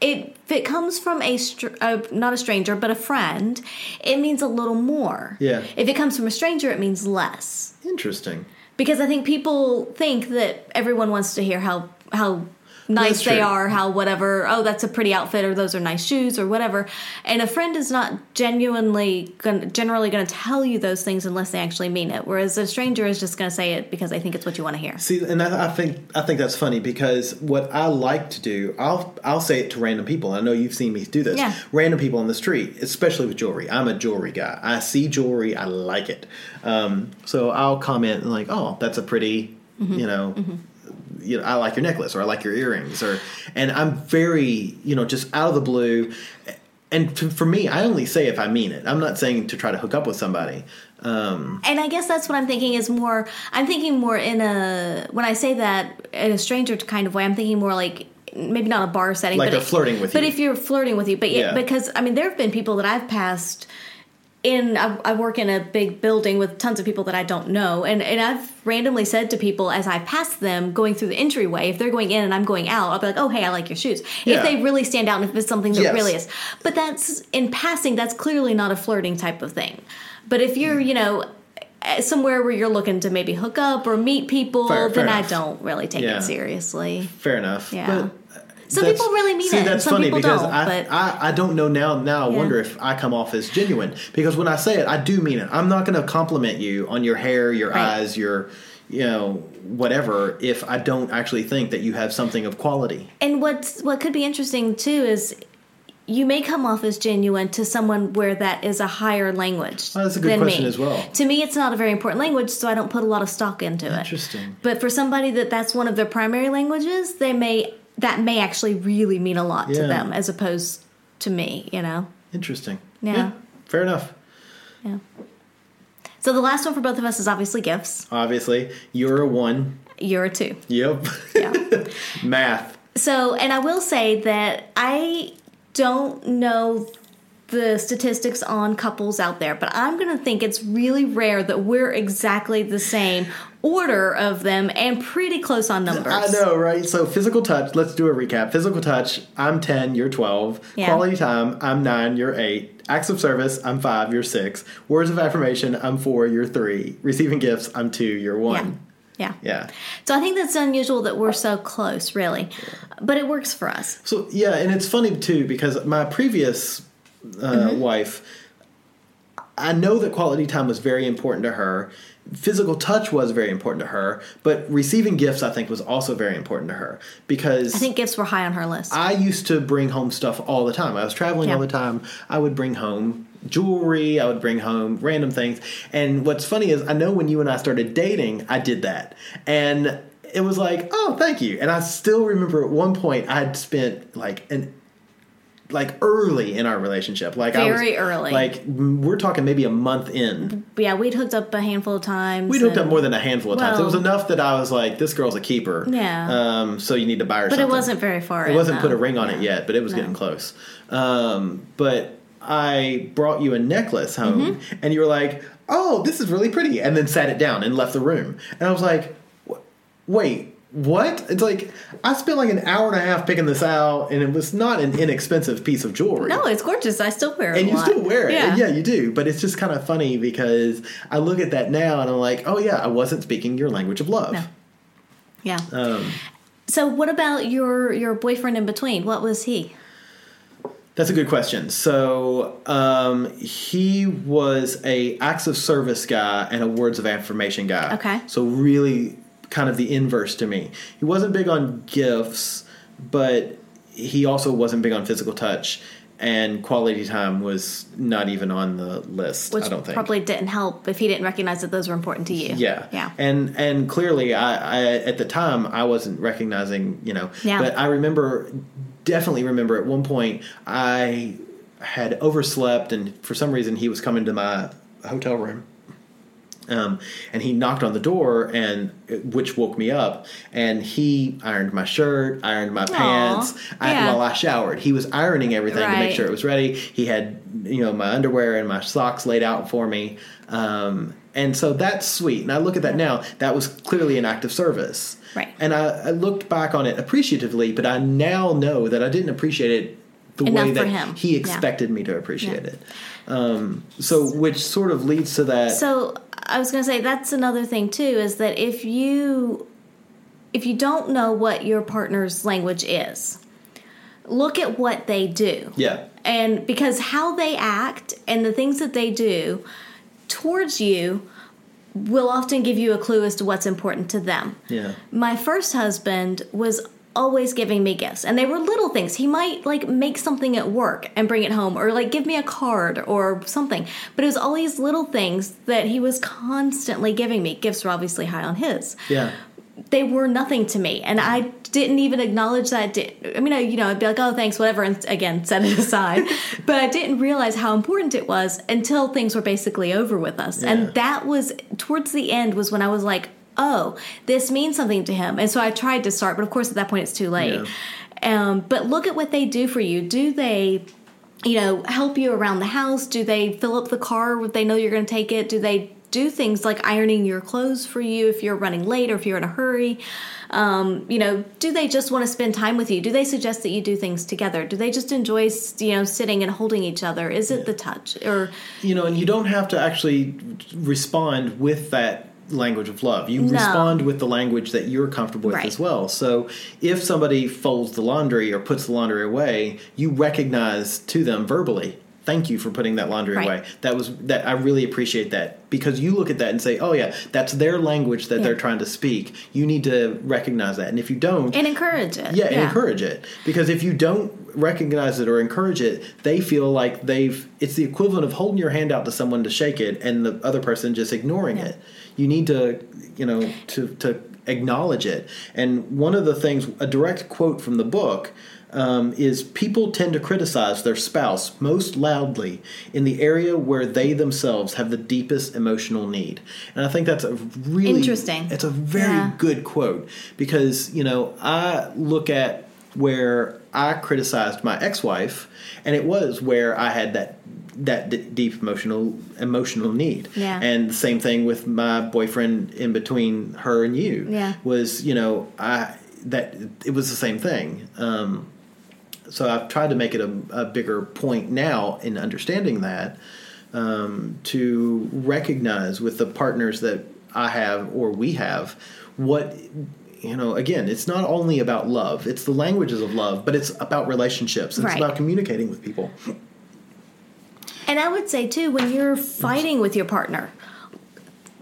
it if it comes from a str- uh, not a stranger but a friend, it means a little more.
Yeah.
If it comes from a stranger, it means less
Interesting.
because I think people think that everyone wants to hear how how nice they are, how whatever. Oh, that's a pretty outfit, or those are nice shoes, or whatever. And a friend is not genuinely gonna, generally going to tell you those things unless they actually mean it. Whereas a stranger is just going to say it because they think it's what you want to hear.
See, and I, I think I think that's funny because what I like to do, I'll I'll say it to random people. I know you've seen me do this.
Yeah.
Random people on the street, especially with jewelry. I'm a jewelry guy. I see jewelry, I like it. Um, so I'll comment like, "Oh, that's a pretty,"
Mm-hmm.
you know. You know, I like your necklace, or I like your earrings, or, and I'm very, you know, just out of the blue. And to, for me, I only say if I mean it. I'm not saying to try to hook up with somebody. Um,
And I guess that's what I'm thinking is more. I'm thinking more in a when I say that in a stranger kind of way. I'm thinking more like maybe not a bar setting,
Like
but
they're
if-
flirting with
But
you.
if you're flirting with you, but yeah,
Yeah.
because I mean, there have been people that I've passed. In I, I work in a big building with tons of people that I don't know, and and I've randomly said to people as I pass them going through the entryway, if they're going in and I'm going out, I'll be like, "Oh, hey, I like your shoes."
Yeah.
If they really stand out, and if it's something that
Yes.
really is, but that's in passing. That's clearly not a flirting type of thing. But if you're, you know, eh, somewhere where you're looking to maybe hook up or meet people,
Fair- fair
then I
enough.
don't really take
Yeah.
it seriously.
fair enough.
Yeah.
But
Some
That's-
people really mean
see,
it.
that's
some
funny because. I,
but
I I don't know now. Now I
Yeah.
wonder if I come off as genuine because when I say it, I do mean it. I'm not going to compliment you on your hair, your
Right.
eyes, your you know whatever if I don't actually think that you have something of quality.
and what's what could be interesting too is you may come off as genuine to someone where that is a higher language.
Oh, that's a good
than
question
me.
as well.
To me, it's not a very important language, so I don't put a lot of stock into it.
Interesting.
But for somebody that that's one of their primary languages, they may that may actually really mean a lot to them as opposed to me. You know.
Interesting.
Yeah.
Fair enough.
Yeah. So the last one for both of us is obviously gifts.
Obviously, you're a one.
You're a two.
Yep.
Yeah.
Math.
So, and I will say that I don't know the statistics on couples out there, but I'm going to think it's really rare that we're exactly the same order of them and pretty close on numbers.
I know, right? So physical touch. Let's do a recap. Physical touch. I'm ten. You're twelve.
Yeah.
Quality time. I'm nine. You're eight. Acts of service. I'm five. You're six. Words of affirmation. I'm four. You're three. Receiving gifts. I'm two. You're
Yeah.
one.
Yeah.
Yeah.
So I think that's unusual that we're so close, really. But it works for us.
So yeah, and it's funny too because my previous uh,
Mm-hmm.
wife, I know that quality time was very important to her. Physical touch was very important to her, but receiving gifts I think was also very important to her because
I think gifts were high on her list.
I used to bring home stuff all the time. I was traveling
Yeah.
all the time. I would bring home jewelry, I would bring home random things. And what's funny is I know when you and I started dating, I did that. And it was like, "Oh, thank you." And I still remember at one point I'd spent like an like early in our relationship. Like I was,
Very early.
Like we're talking maybe a month in.
Yeah, we'd hooked up a handful of times.
We'd hooked up more than a handful of times. It was enough that I was like, "This girl's a keeper."
Yeah.
Um. So you need to buy her. Something.
But it wasn't very far.
It
in,
wasn't put a ring on
Yeah.
it yet, but it was getting close. Um, but I brought you a necklace home,
Mm-hmm.
and you were like, "Oh, this is really pretty," and then sat it down and left the room. And I was like, "Wait, what?" It's like I spent like an hour and a half picking this out, and it was not an inexpensive piece of jewelry.
No, it's gorgeous. I still wear it.
and you
lot.
still wear it.
Yeah.
Yeah, you do. But it's just kind of funny because I look at that now and I'm like, oh yeah, I wasn't speaking your language of love.
No. Yeah.
Um,
so what about your your boyfriend in between? What was he?
That's a good question. So um, he was a acts of service guy and a words of affirmation guy.
Okay.
So really, kind of the inverse to me. He wasn't big on gifts, but he also wasn't big on physical touch, and quality time was not even on the list.
Which
I don't think.
probably didn't help if he didn't recognize that those were important to you.
Yeah,
Yeah.
and and clearly, I, I at the time I wasn't recognizing, you know,
Yeah.
but I remember, definitely remember at one point I had overslept, and for some reason he was coming to my hotel room. Um, and he knocked on the door, and which woke me up. And he ironed my shirt, ironed my pants. I,
yeah.
while I showered, he was ironing everything to make sure it was ready. He had you know my underwear and my socks laid out for me, um, and so that's sweet. And I look at that now. That was clearly an act of service,
Right.
And I, I looked back on it appreciatively, but I now know that I didn't appreciate it the
Enough
way
for
that
him.
he
Yeah.
expected me to appreciate it. Um, so, which sort of leads to that.
So I was going to say that's another thing too is that if you if you don't know what your partner's language is, look at what they do.
yeah,
And because how they act and the things that they do towards you will often give you a clue as to what's important to them.
yeah.
My first husband was always giving me gifts. And they were little things. He might like make something at work and bring it home or like give me a card or something. But it was all these little things that he was constantly giving me. Gifts were obviously high on his.
Yeah.
they were nothing to me. And i didn't even acknowledge that. I mean I, you know i'd be like oh thanks whatever and again set it aside. But i didn't realize how important it was until things were basically over with us.
Yeah.
and that was towards the end was when i was like oh this means something to him and so i tried to start but of course at that point it's too late um, but look at what they do for you do they you know, help you around the house? Do they fill up the car if they know you're going to take it? Do they do things like ironing your clothes for you if you're running late or if you're in a hurry? Um, you know, do they just want to spend time with you? Do they suggest that you do things together? Do they just enjoy, you know, sitting and holding each other? Is it the touch or
you know, and you don't have to actually respond with that language of love. You
No.
respond with the language that you're comfortable with
Right.
as well. So if somebody folds the laundry or puts the laundry away, you recognize to them verbally, "Thank you for putting that laundry
Right.
away." That was that I really appreciate that because you look at that and say, "Oh yeah, that's their language that they're trying to speak." You need to recognize that. And if you don't,
and encourage it?
yeah, and encourage it because if you don't recognize it or encourage it, they feel like they've. It's the equivalent of holding your hand out to someone to shake it, and the other person just ignoring it. You need to, you know, to to acknowledge it. And one of the things, a direct quote from the book. Um, is people tend to criticize their spouse most loudly in the area where they themselves have the deepest emotional need, and I think that's a really
Interesting.
It's a very
Yeah.
good quote because you know I look at where I criticized my ex-wife, and it was where I had that that d- deep emotional emotional need.
Yeah.
And the same thing with my boyfriend in between her and you.
Yeah.
Was you know I that it was the same thing. Um, so I've tried to make it a, a bigger point now in understanding that um, to recognize with the partners that I have or we have what you know again it's not only about love it's the languages of love but it's about relationships and
Right.
it's about communicating with people
And I would say too, when you're fighting with your partner,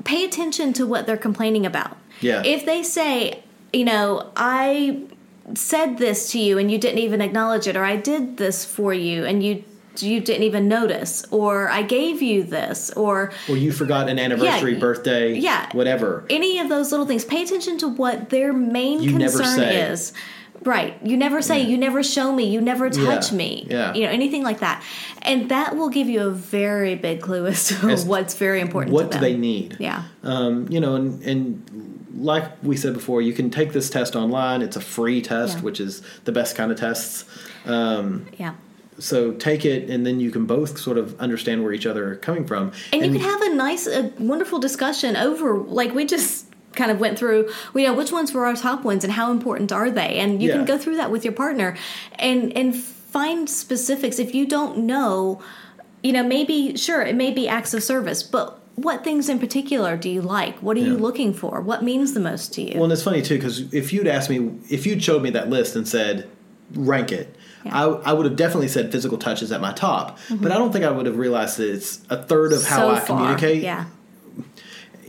pay attention to what they're complaining about.
Yeah.
If they say, you know, I said this to you and you didn't even acknowledge it, or I did this for you and you you didn't even notice, or I gave you this, or
Or you forgot an anniversary,
Yeah.
birthday,
Yeah.
whatever.
any of those little things. Pay attention to what their main
You never
concern
say.
is. Right. You never say, you never show me, you never touch
Yeah.
me.
Yeah.
You know, anything like that. And that will give you a very big clue as to
As
what's very important
What do they need?
Yeah.
Um, you know, and, and like we said before, you can take this test online. It's a free test,
Yeah.
which is the best kind of tests. Um,
Yeah.
so take it, and then you can both sort of understand where each other are coming from.
And, you can have a nice, a wonderful discussion over, like we just kind of went through, you know, which ones were our top ones and how important are they? And you
Yeah.
can go through that with your partner and and find specifics. If you don't know, you know, maybe sure it may be acts of service, but what things in particular do you like? What are you looking for? What means the most to you?
Well, and it's funny too because if you'd asked me, if you'd showed me that list and said, rank it, I, I would have definitely said physical touch is at my top. But I don't think I would have realized that it's a third of how
Mm-hmm. so
I
far,
communicate.
yeah.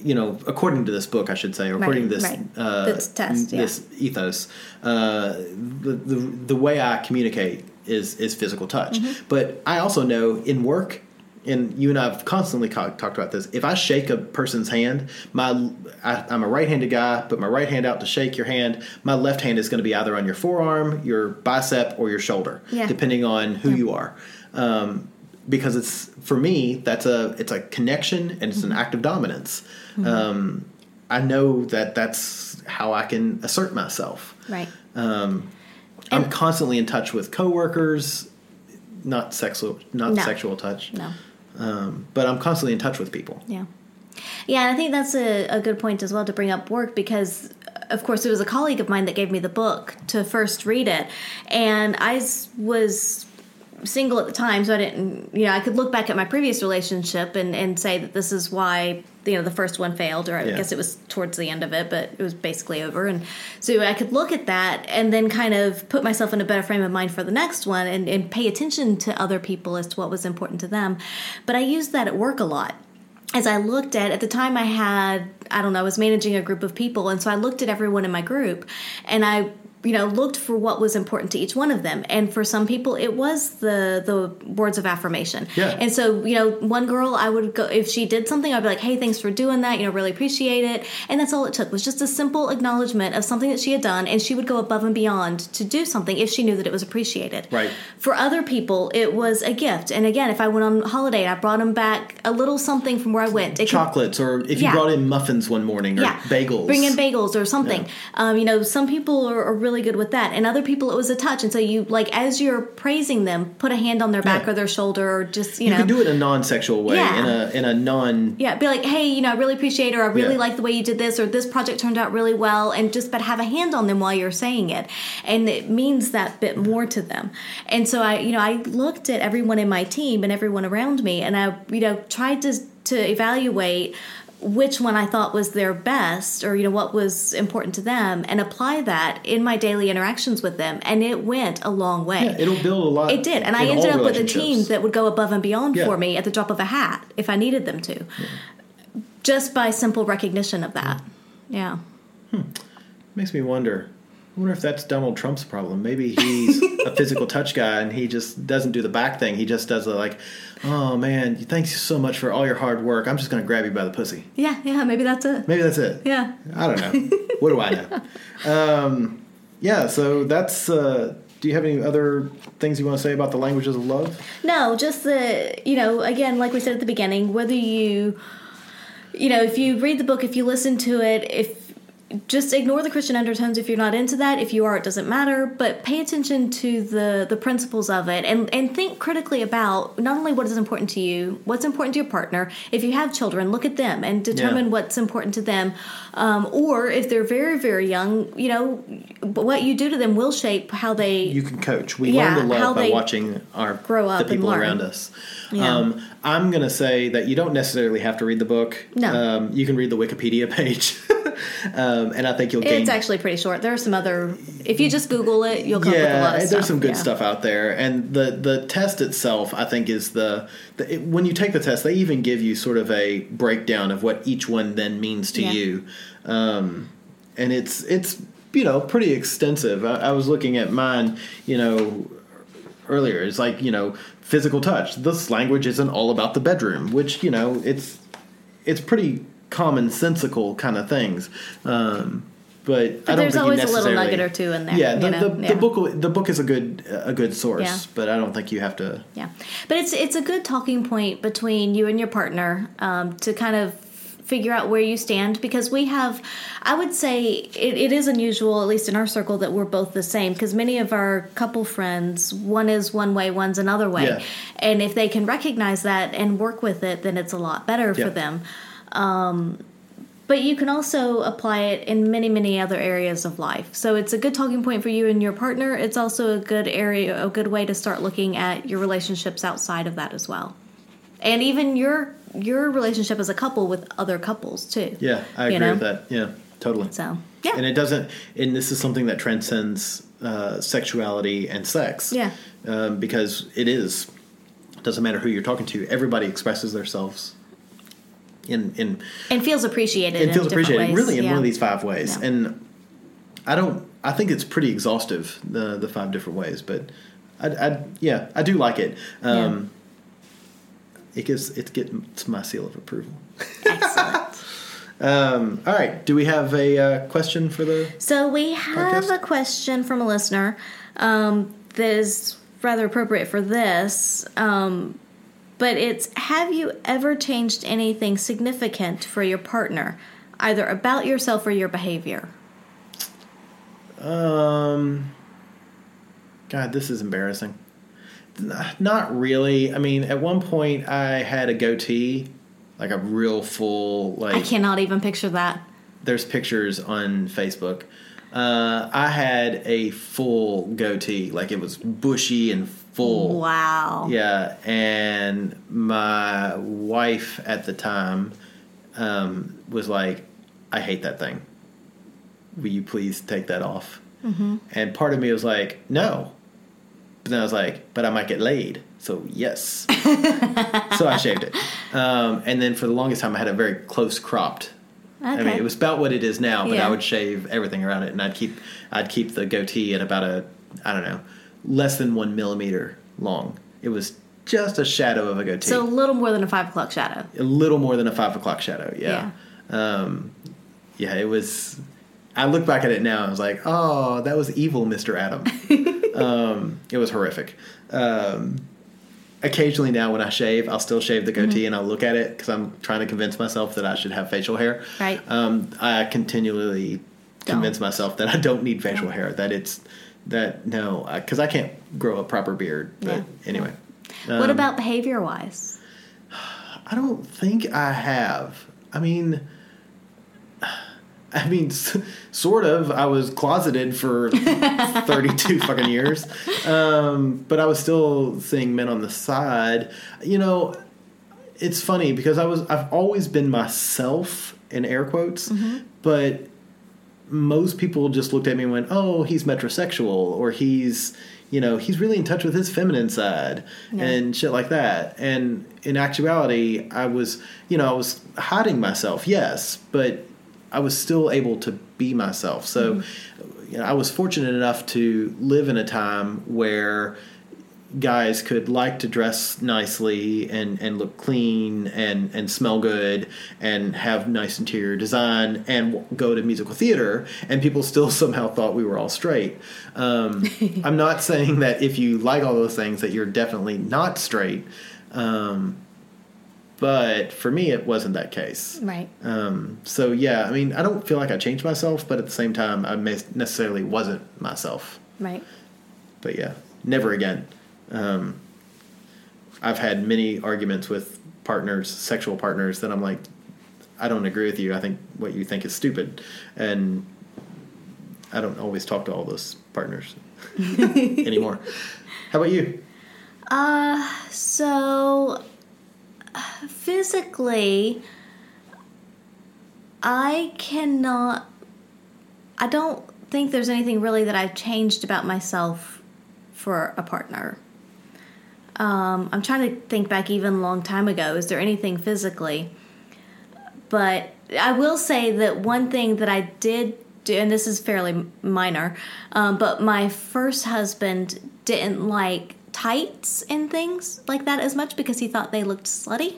You know, according to this book, I should say, or according to this
right.
uh,
This test, yeah.
this ethos, uh, the, the the way I communicate is is physical touch.
Mm-hmm.
But I also know in work, and you and I've constantly co- talked about this. If I shake a person's hand, my I, I'm a right-handed guy, put my right hand out to shake your hand. My left hand is going to be either on your forearm, your bicep, or your shoulder,
Yeah.
depending on who you are. Um, because it's for me, that's a it's a connection and it's an act of dominance. Um, I know that that's how I can assert myself.
Right.
I'm constantly in touch with coworkers, not sexual, not
No.
sexual touch,
No.
um, but I'm constantly in touch with people.
Yeah. Yeah, and I think that's a, a good point as well to bring up work because, of course, it was a colleague of mine that gave me the book to first read it. And I was single at the time, so I didn't, you know, I could look back at my previous relationship and, and say that this is why, you know, the first one failed, or I
Yeah.
guess it was towards the end of it, but it was basically over. And so I could look at that and then kind of put myself in a better frame of mind for the next one and, and pay attention to other people as to what was important to them. But I used that at work a lot as I looked at at the time I had I don't know I was managing a group of people and so I looked at everyone in my group and I you know looked for what was important to each one of them and for some people it was the the words of affirmation
Yeah.
and so you know one girl I would go if she did something I'd be like hey thanks for doing that you know really appreciate it and that's all it took was just a simple acknowledgement of something that she had done and she would go above and beyond to do something if she knew that it was appreciated
Right.
for other people, it was a gift. And again, if I went on holiday, I brought them back a little something from where I went. It could-
Chocolates, or if you
Yeah.
brought in muffins one morning, or
yeah,
bagels.
Bring in bagels or something.
Yeah.
Um, you know, some people are, are really good with that, and other people it was a touch. And so you like as you're praising them, put a hand on their back
Yeah.
or their shoulder, or just you,
You
know.
can do it in a non-sexual way,
Yeah.
in a in a non.
yeah, be like, hey, you know, I really appreciate it, or I really
Yeah.
like the way you did this, or this project turned out really well, and just but have a hand on them while you're saying it, and it means that bit more to them. And so I, you know, I looked at everyone in my team and everyone around me, and I, you know, tried to to evaluate which one I thought was their best, or you know, what was important to them, and apply that in my daily interactions with them, and it went a long way.
Yeah, it'll build a lot.
It did, and I ended up with a team that would go above and beyond
Yeah.
for me at the drop of a hat if I needed them to, just by simple recognition of that. Hmm. Yeah, hmm.
makes me wonder. I wonder if that's Donald Trump's problem. Maybe he's a physical touch guy and he just doesn't do the back thing. He just does the like, oh man, thanks so much for all your hard work. I'm just going to grab you by the pussy.
yeah, yeah. Maybe that's it.
Maybe that's it.
Yeah.
I don't know. what do I know? Um, yeah, so that's. Uh, do you have any other things you want to say about the languages of love?
No, just the you know, again, like we said at the beginning, whether you you know, if you read the book, if you listen to it, if just ignore the Christian undertones if you're not into that. If you are, it doesn't matter. But pay attention to the the principles of it, and and think critically about not only what is important to you, what's important to your partner. If you have children, look at them and determine
Yeah.
what's important to them. Um, or if they're very very young, you know, what you do to them will shape how they
You can coach. We
Yeah,
learn to love by watching our
grow up
the people around us.
Yeah.
Um, I'm going to say that you don't necessarily have to read the book.
No.
Um, you can read the Wikipedia page. um, and I think you'll gain.
It's actually pretty short. There are some other. If you just Google it, you'll come up with a lot
yeah,
of
there's
stuff.
some good
Yeah.
stuff out there, and the the test itself, I think, is the, the it, when you take the test, they even give you sort of a breakdown of what each one then means to
Yeah.
you, um, and it's it's you know pretty extensive. I, I was looking at mine, you know, earlier. It's like you know physical touch. This language isn't all about the bedroom, which you know it's it's pretty commonsensical kind of things. Um, but, I don't
there's always a little nugget or two in there,
Yeah, the,
you know?
the,
Yeah.
the book the book is a good a good source,
Yeah.
but I don't think you have to.
Yeah, but it's it's a good talking point between you and your partner um, to kind of figure out where you stand because we have i would say it, it is unusual at least in our circle that we're both the same because many of our couple friends one is one way one's another way.
Yeah.
and if they can recognize that and work with it then it's a lot better
Yeah.
for them. Um, but you can also apply it in many many other areas of life. So it's a good talking point for you and your partner. It's also a good area a good way to start looking at your relationships outside of that as well and even your your relationship as a couple with other couples too
Yeah, I agree
know?
with that. Yeah, totally.
so yeah
And it doesn't. And this is something that transcends uh, sexuality and sex.
Yeah.
um, because it is. It doesn't matter who you're talking to. Everybody expresses themselves in in
and feels appreciated
and feels appreciated
ways.
really in
yeah.
one of these five ways.
Yeah.
And I don't. I think it's pretty exhaustive the the five different ways, but I, I yeah I do like it. Um, It gives it gets my seal of approval.
excellent
Um, all right. Do we have a uh, question for the?
So we have
Podcast?
a question from a listener um, that is rather appropriate for this. Um, but it's Have you ever changed anything significant for your partner, either about yourself or your behavior?
Um, God, this is embarrassing. Not really. I mean, at one point I had a goatee, like a real full like.
I cannot even picture that.
there's pictures on Facebook. Uh, I had a full goatee, like it was bushy and full.
Wow.
Yeah, and my wife at the time um, was like, "I hate that thing. Will you please take that off?" Mm-hmm. And part of me was like, "No," but then I was like, "But I might get laid." So yes. so I shaved it, um, and then for the longest time I had a very close cropped. Okay. I mean, it was about what it is now, but
Yeah.
I would shave everything around it, and I'd keep I'd keep the goatee at about a I don't know less than one millimeter long. It was just a shadow of a goatee,
So a little more than a five o'clock shadow.
a little more than a five o'clock shadow. Yeah, um, yeah. It was. I look back at it now. and I was like, oh, that was evil, Mister Adam. um, it was horrific. Um, occasionally now when I shave, I'll still shave the goatee and I'll look at it because I'm trying to convince myself that I should have facial hair.
Right.
Um, I continually convince
Don't.
myself that I don't need facial hair. That it's that no, because I, can't grow a proper beard. But
Yeah.
anyway,
what about behavior wise?
I don't think I have. I mean. I mean, s- sort of. I was closeted for 32 fucking years. Um, but I was still seeing men on the side. You know, it's funny because I was I've always been myself in air quotes, but most people just looked at me and went, "Oh, he's metrosexual or he's, you know, he's really in touch with his feminine side and shit like that." And in actuality, I was, you know, I was hiding myself, yes, but I was still able to be myself. So, you know, I was fortunate enough to live in a time where guys could like to dress nicely and, and look clean and, and smell good and have nice interior design and go to musical theater and people still somehow thought we were all straight. Um, I'm not saying that if you like all those things that you're definitely not straight. Um, but for me, it wasn't that case.
Right.
Um, so yeah, I mean, I don't feel like I changed myself, but at the same time, I necessarily wasn't myself
Right.
but yeah, never again. Um, I've had many arguments with partners, sexual partners, that I'm like, I don't agree with you. I think what you think is stupid, and I don't always talk to all those partners anymore. How about you?
uh So, physically, I cannot I don't think there's anything really that I've changed about myself for a partner. Um, I'm trying to think back even a long time ago. Is there anything physically? But I will say that one thing that I did do, and this is fairly minor, um, but my first husband didn't like tights and things like that as much because he thought they looked slutty.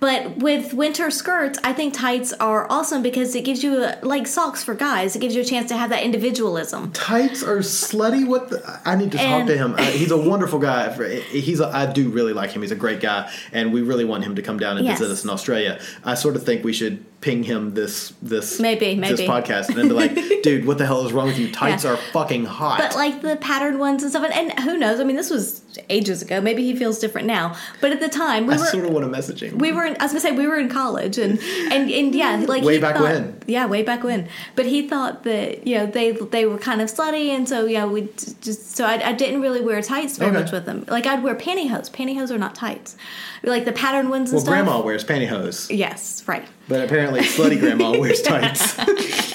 But with winter skirts, I think tights are awesome because it gives you a, like socks for guys. It gives you a chance to have that individualism.
Tights are slutty. What? The, I need to talk to him. Uh, he's a wonderful guy. He's. A, I do really like him. He's a great guy, and we really want him to come down and visit us in Australia. I sort of think we should ping him this this
Maybe,
this
maybe.
podcast and then be like, dude, what the hell is wrong with you? Tights
Yeah.
are fucking hot.
But like the patterned ones and stuff, and, and who knows? I mean, this was ages ago. Maybe he feels different now. But at the time, we
I
were
sort of want to message him.
we were in, I was gonna say we were in college and and, and yeah like
Way back
thought-
when.
yeah way back when but he thought that you know they they were kind of slutty and so yeah we just so I, I didn't really wear tights very
Okay.
much with them like I'd wear pantyhose pantyhose are not tights like the pattern ones and
well,
stuff
grandma wears pantyhose,
yes right
but apparently slutty grandma wears tights.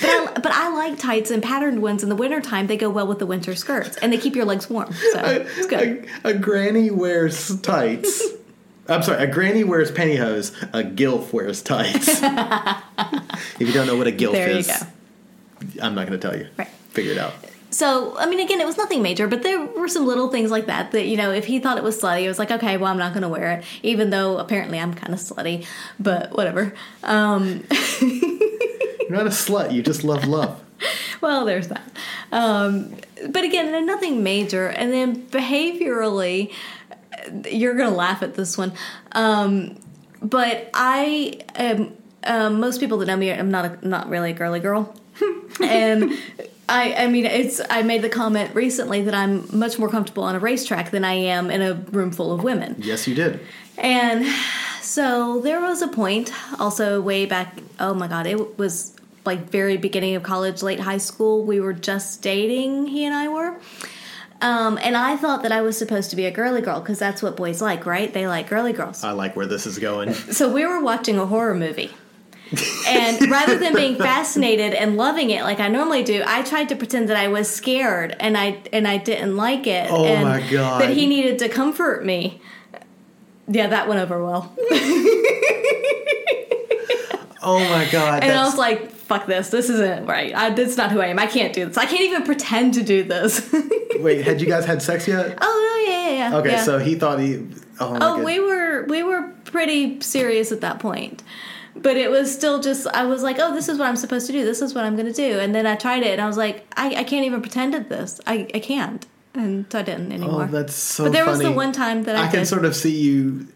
but I, but I like tights and patterned ones in the wintertime they go well with the winter skirts and they keep your legs warm so it's good
A, a granny wears tights. I'm sorry, a granny wears pantyhose. A gilf wears tights. if you don't know what a gilf
There you
is,
go.
I'm not going to tell you.
Right.
Figure it out.
So, I mean, again, it was nothing major, but there were some little things like that that, you know, if he thought it was slutty, it was like, okay, well, I'm not going to wear it, even though apparently I'm kind of slutty, but whatever. Um,
You're not a slut. You just love love.
well, there's that. Um, but again, nothing major. And then behaviorally, you're going to laugh at this one. Um, but I am, um, most people that know me, I'm not, a, not really a girly girl. and I, I mean, it's. I made the comment recently that I'm much more comfortable on a racetrack than I am in a room full of women.
Yes, you did.
And so there was a point, also way back. Oh my god, it was like very beginning of college, late high school. We were just dating. He and I were. Um, and I thought that I was supposed to be a girly girl because that's what boys like, right? They like girly girls.
I like where this is going.
So we were watching a horror movie. and rather than being fascinated and loving it like I normally do, I tried to pretend that I was scared and I and I didn't like it.
Oh
and
my God.
That he needed to comfort me. Yeah, that went over well.
Oh my god.
And I was like, fuck this. This isn't right. I, that's not who I am. I can't do this. I can't even pretend to do this.
Wait, had you guys had sex yet?
oh, no, yeah, yeah, yeah.
Okay,
yeah.
so he thought he. Oh,
Oh, we were we were pretty serious at that point. But it was still just I was like, oh, this is what I'm supposed to do. This is what I'm going to do. And then I tried it, and I was like, I, I can't even pretend at this. I, I can't, and so I didn't oh, anymore.
Oh, that's so.
But there was the one time that I,
I can
did.
sort of see you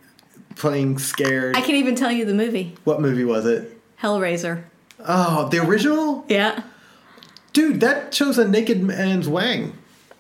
playing scared.
I can even tell you the movie
what movie was it?
Hellraiser.
Oh, the original?
Yeah,
Dude, that shows a naked man's wang.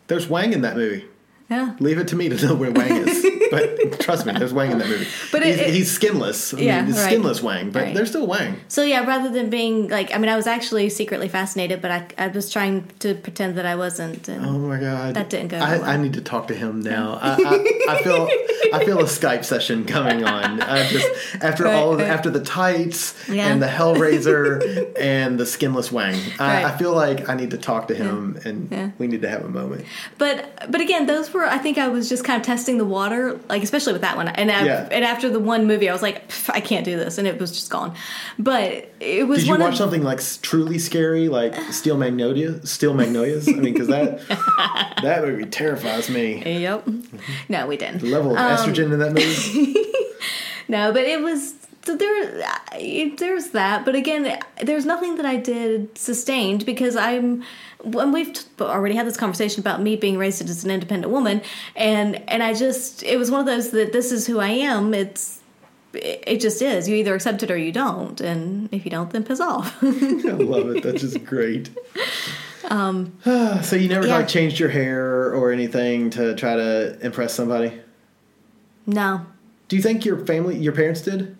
There's wang in that movie.
yeah.
Leave it to me to know where Wang is. but trust me, there's Wang in that movie.
But it-
he's,
it-
he's skinless. I
Yeah,
mean, it's
right.
skinless Wang, but
Right.
there's still Wang.
So yeah, rather than being like, I mean, I was actually secretly fascinated, but I, I was trying to pretend that I wasn't. And
Oh my god,
That didn't go
I,
well.
I need to talk to him now. I, I, I feel I feel a Skype session coming on. Just after
Right,
all of the, after the tights
Yeah.
and the Hellraiser and the skinless Wang, I, I feel like I need to talk to him and
Yeah.
we need to have a moment.
But but again, those were I think I was just kind of testing the water, like especially with that one. And I,
Yeah.
and after the one movie, I was like, I can't do this, and it was just gone. But it was
Did you watch
of
something like truly scary, like Steel Magnolia, Steel Magnolias? I mean, because that that movie terrifies me.
Yep. No, we didn't.
The level of
Um,
estrogen in that movie.
No, but it was so there. There's that, but again, there's nothing that I did sustained because I'm. When we've t- already had this conversation about me being raised as an independent woman, and and I just it was one of those that this is who I am. It's it just is. You either accept it or you don't, and if you don't, then piss off.
I love it. That's just great. so you never
Um, yeah.
like changed your hair or anything to try to impress somebody?
no,
Do you think your family, your parents did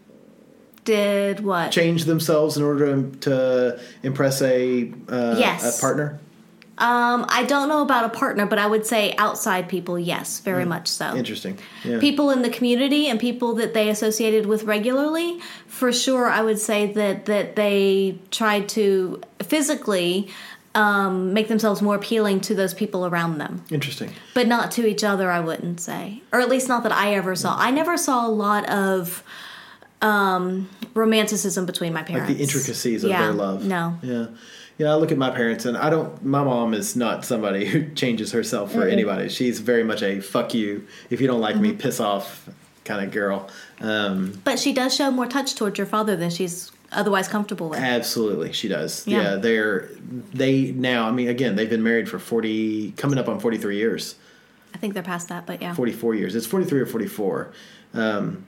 did what?
change themselves in order to, to impress a uh,
Yes.
a partner?
Um, I don't know about a partner, but I would say outside people, yes, very much so.
Interesting. Yeah.
People in the community and people that they associated with regularly, for sure, I would say that that they tried to physically um, make themselves more appealing to those people around them,
Interesting.
but not to each other. I wouldn't say, or at least not that I ever saw. I never saw a lot of um, romanticism between my
Like
parents.
the intricacies of
Yeah,
their love.
No.
Yeah. Yeah, I look at my parents and I don't my mom is not somebody who changes herself for anybody. She's very much a fuck you. If you don't like
Mm-hmm.
me, piss off kind of girl. Um
But she does show more touch towards your father than she's otherwise comfortable with.
Absolutely, she does.
Yeah.
Yeah. they're they now. I mean, again, they've been married for forty, coming up on forty three years,
I think they're past that, but yeah.
forty four years. It's forty three or forty four, um,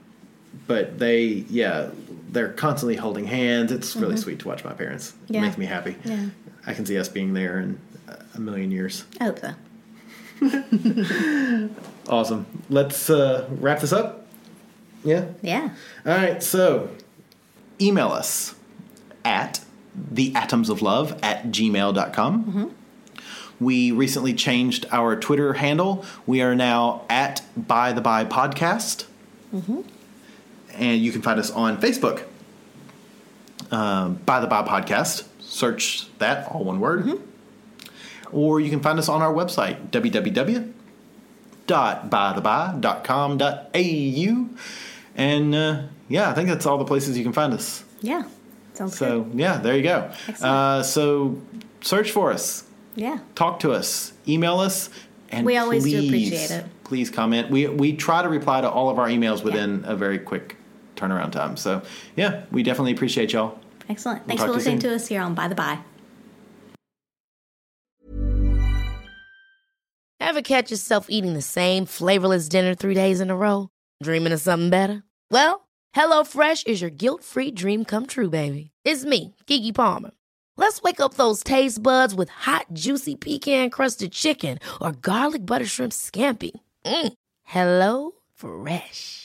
but they, yeah, they're constantly holding hands. It's really sweet to watch my parents.
Mm-hmm. Yeah.
It makes me happy.
Yeah.
I can see us being there in a million years.
I hope so.
Awesome. Let's uh, wrap this up. Yeah.
Yeah.
All right, so email us at theatomsoflove at gmail.com. We recently changed our Twitter handle. We are now at By the By Podcast. And you can find us on Facebook. Um, By the By Podcast. Search that, all one word. Or you can find us on our website, www.bytheby.com.au. And uh, yeah, I think that's all the places you can find us.
Yeah. Sounds
So
good.
yeah, there you go. Uh, so search for us,
Yeah.
talk to us, email us, and
We always do appreciate it.
Please comment. We we try to reply to all of our emails within a very quick turnaround time. So yeah, we definitely appreciate y'all.
Excellent. Thanks
talk
for
to you
listening
soon.
to us here on By the By.
Ever catch yourself eating the same flavorless dinner three days in a row? Dreaming of something better? Well, HelloFresh is your guilt-free dream come true, baby. It's me, Keke Palmer. Let's wake up those taste buds with hot, juicy pecan-crusted chicken or garlic butter shrimp scampi. Mm. Hello Fresh.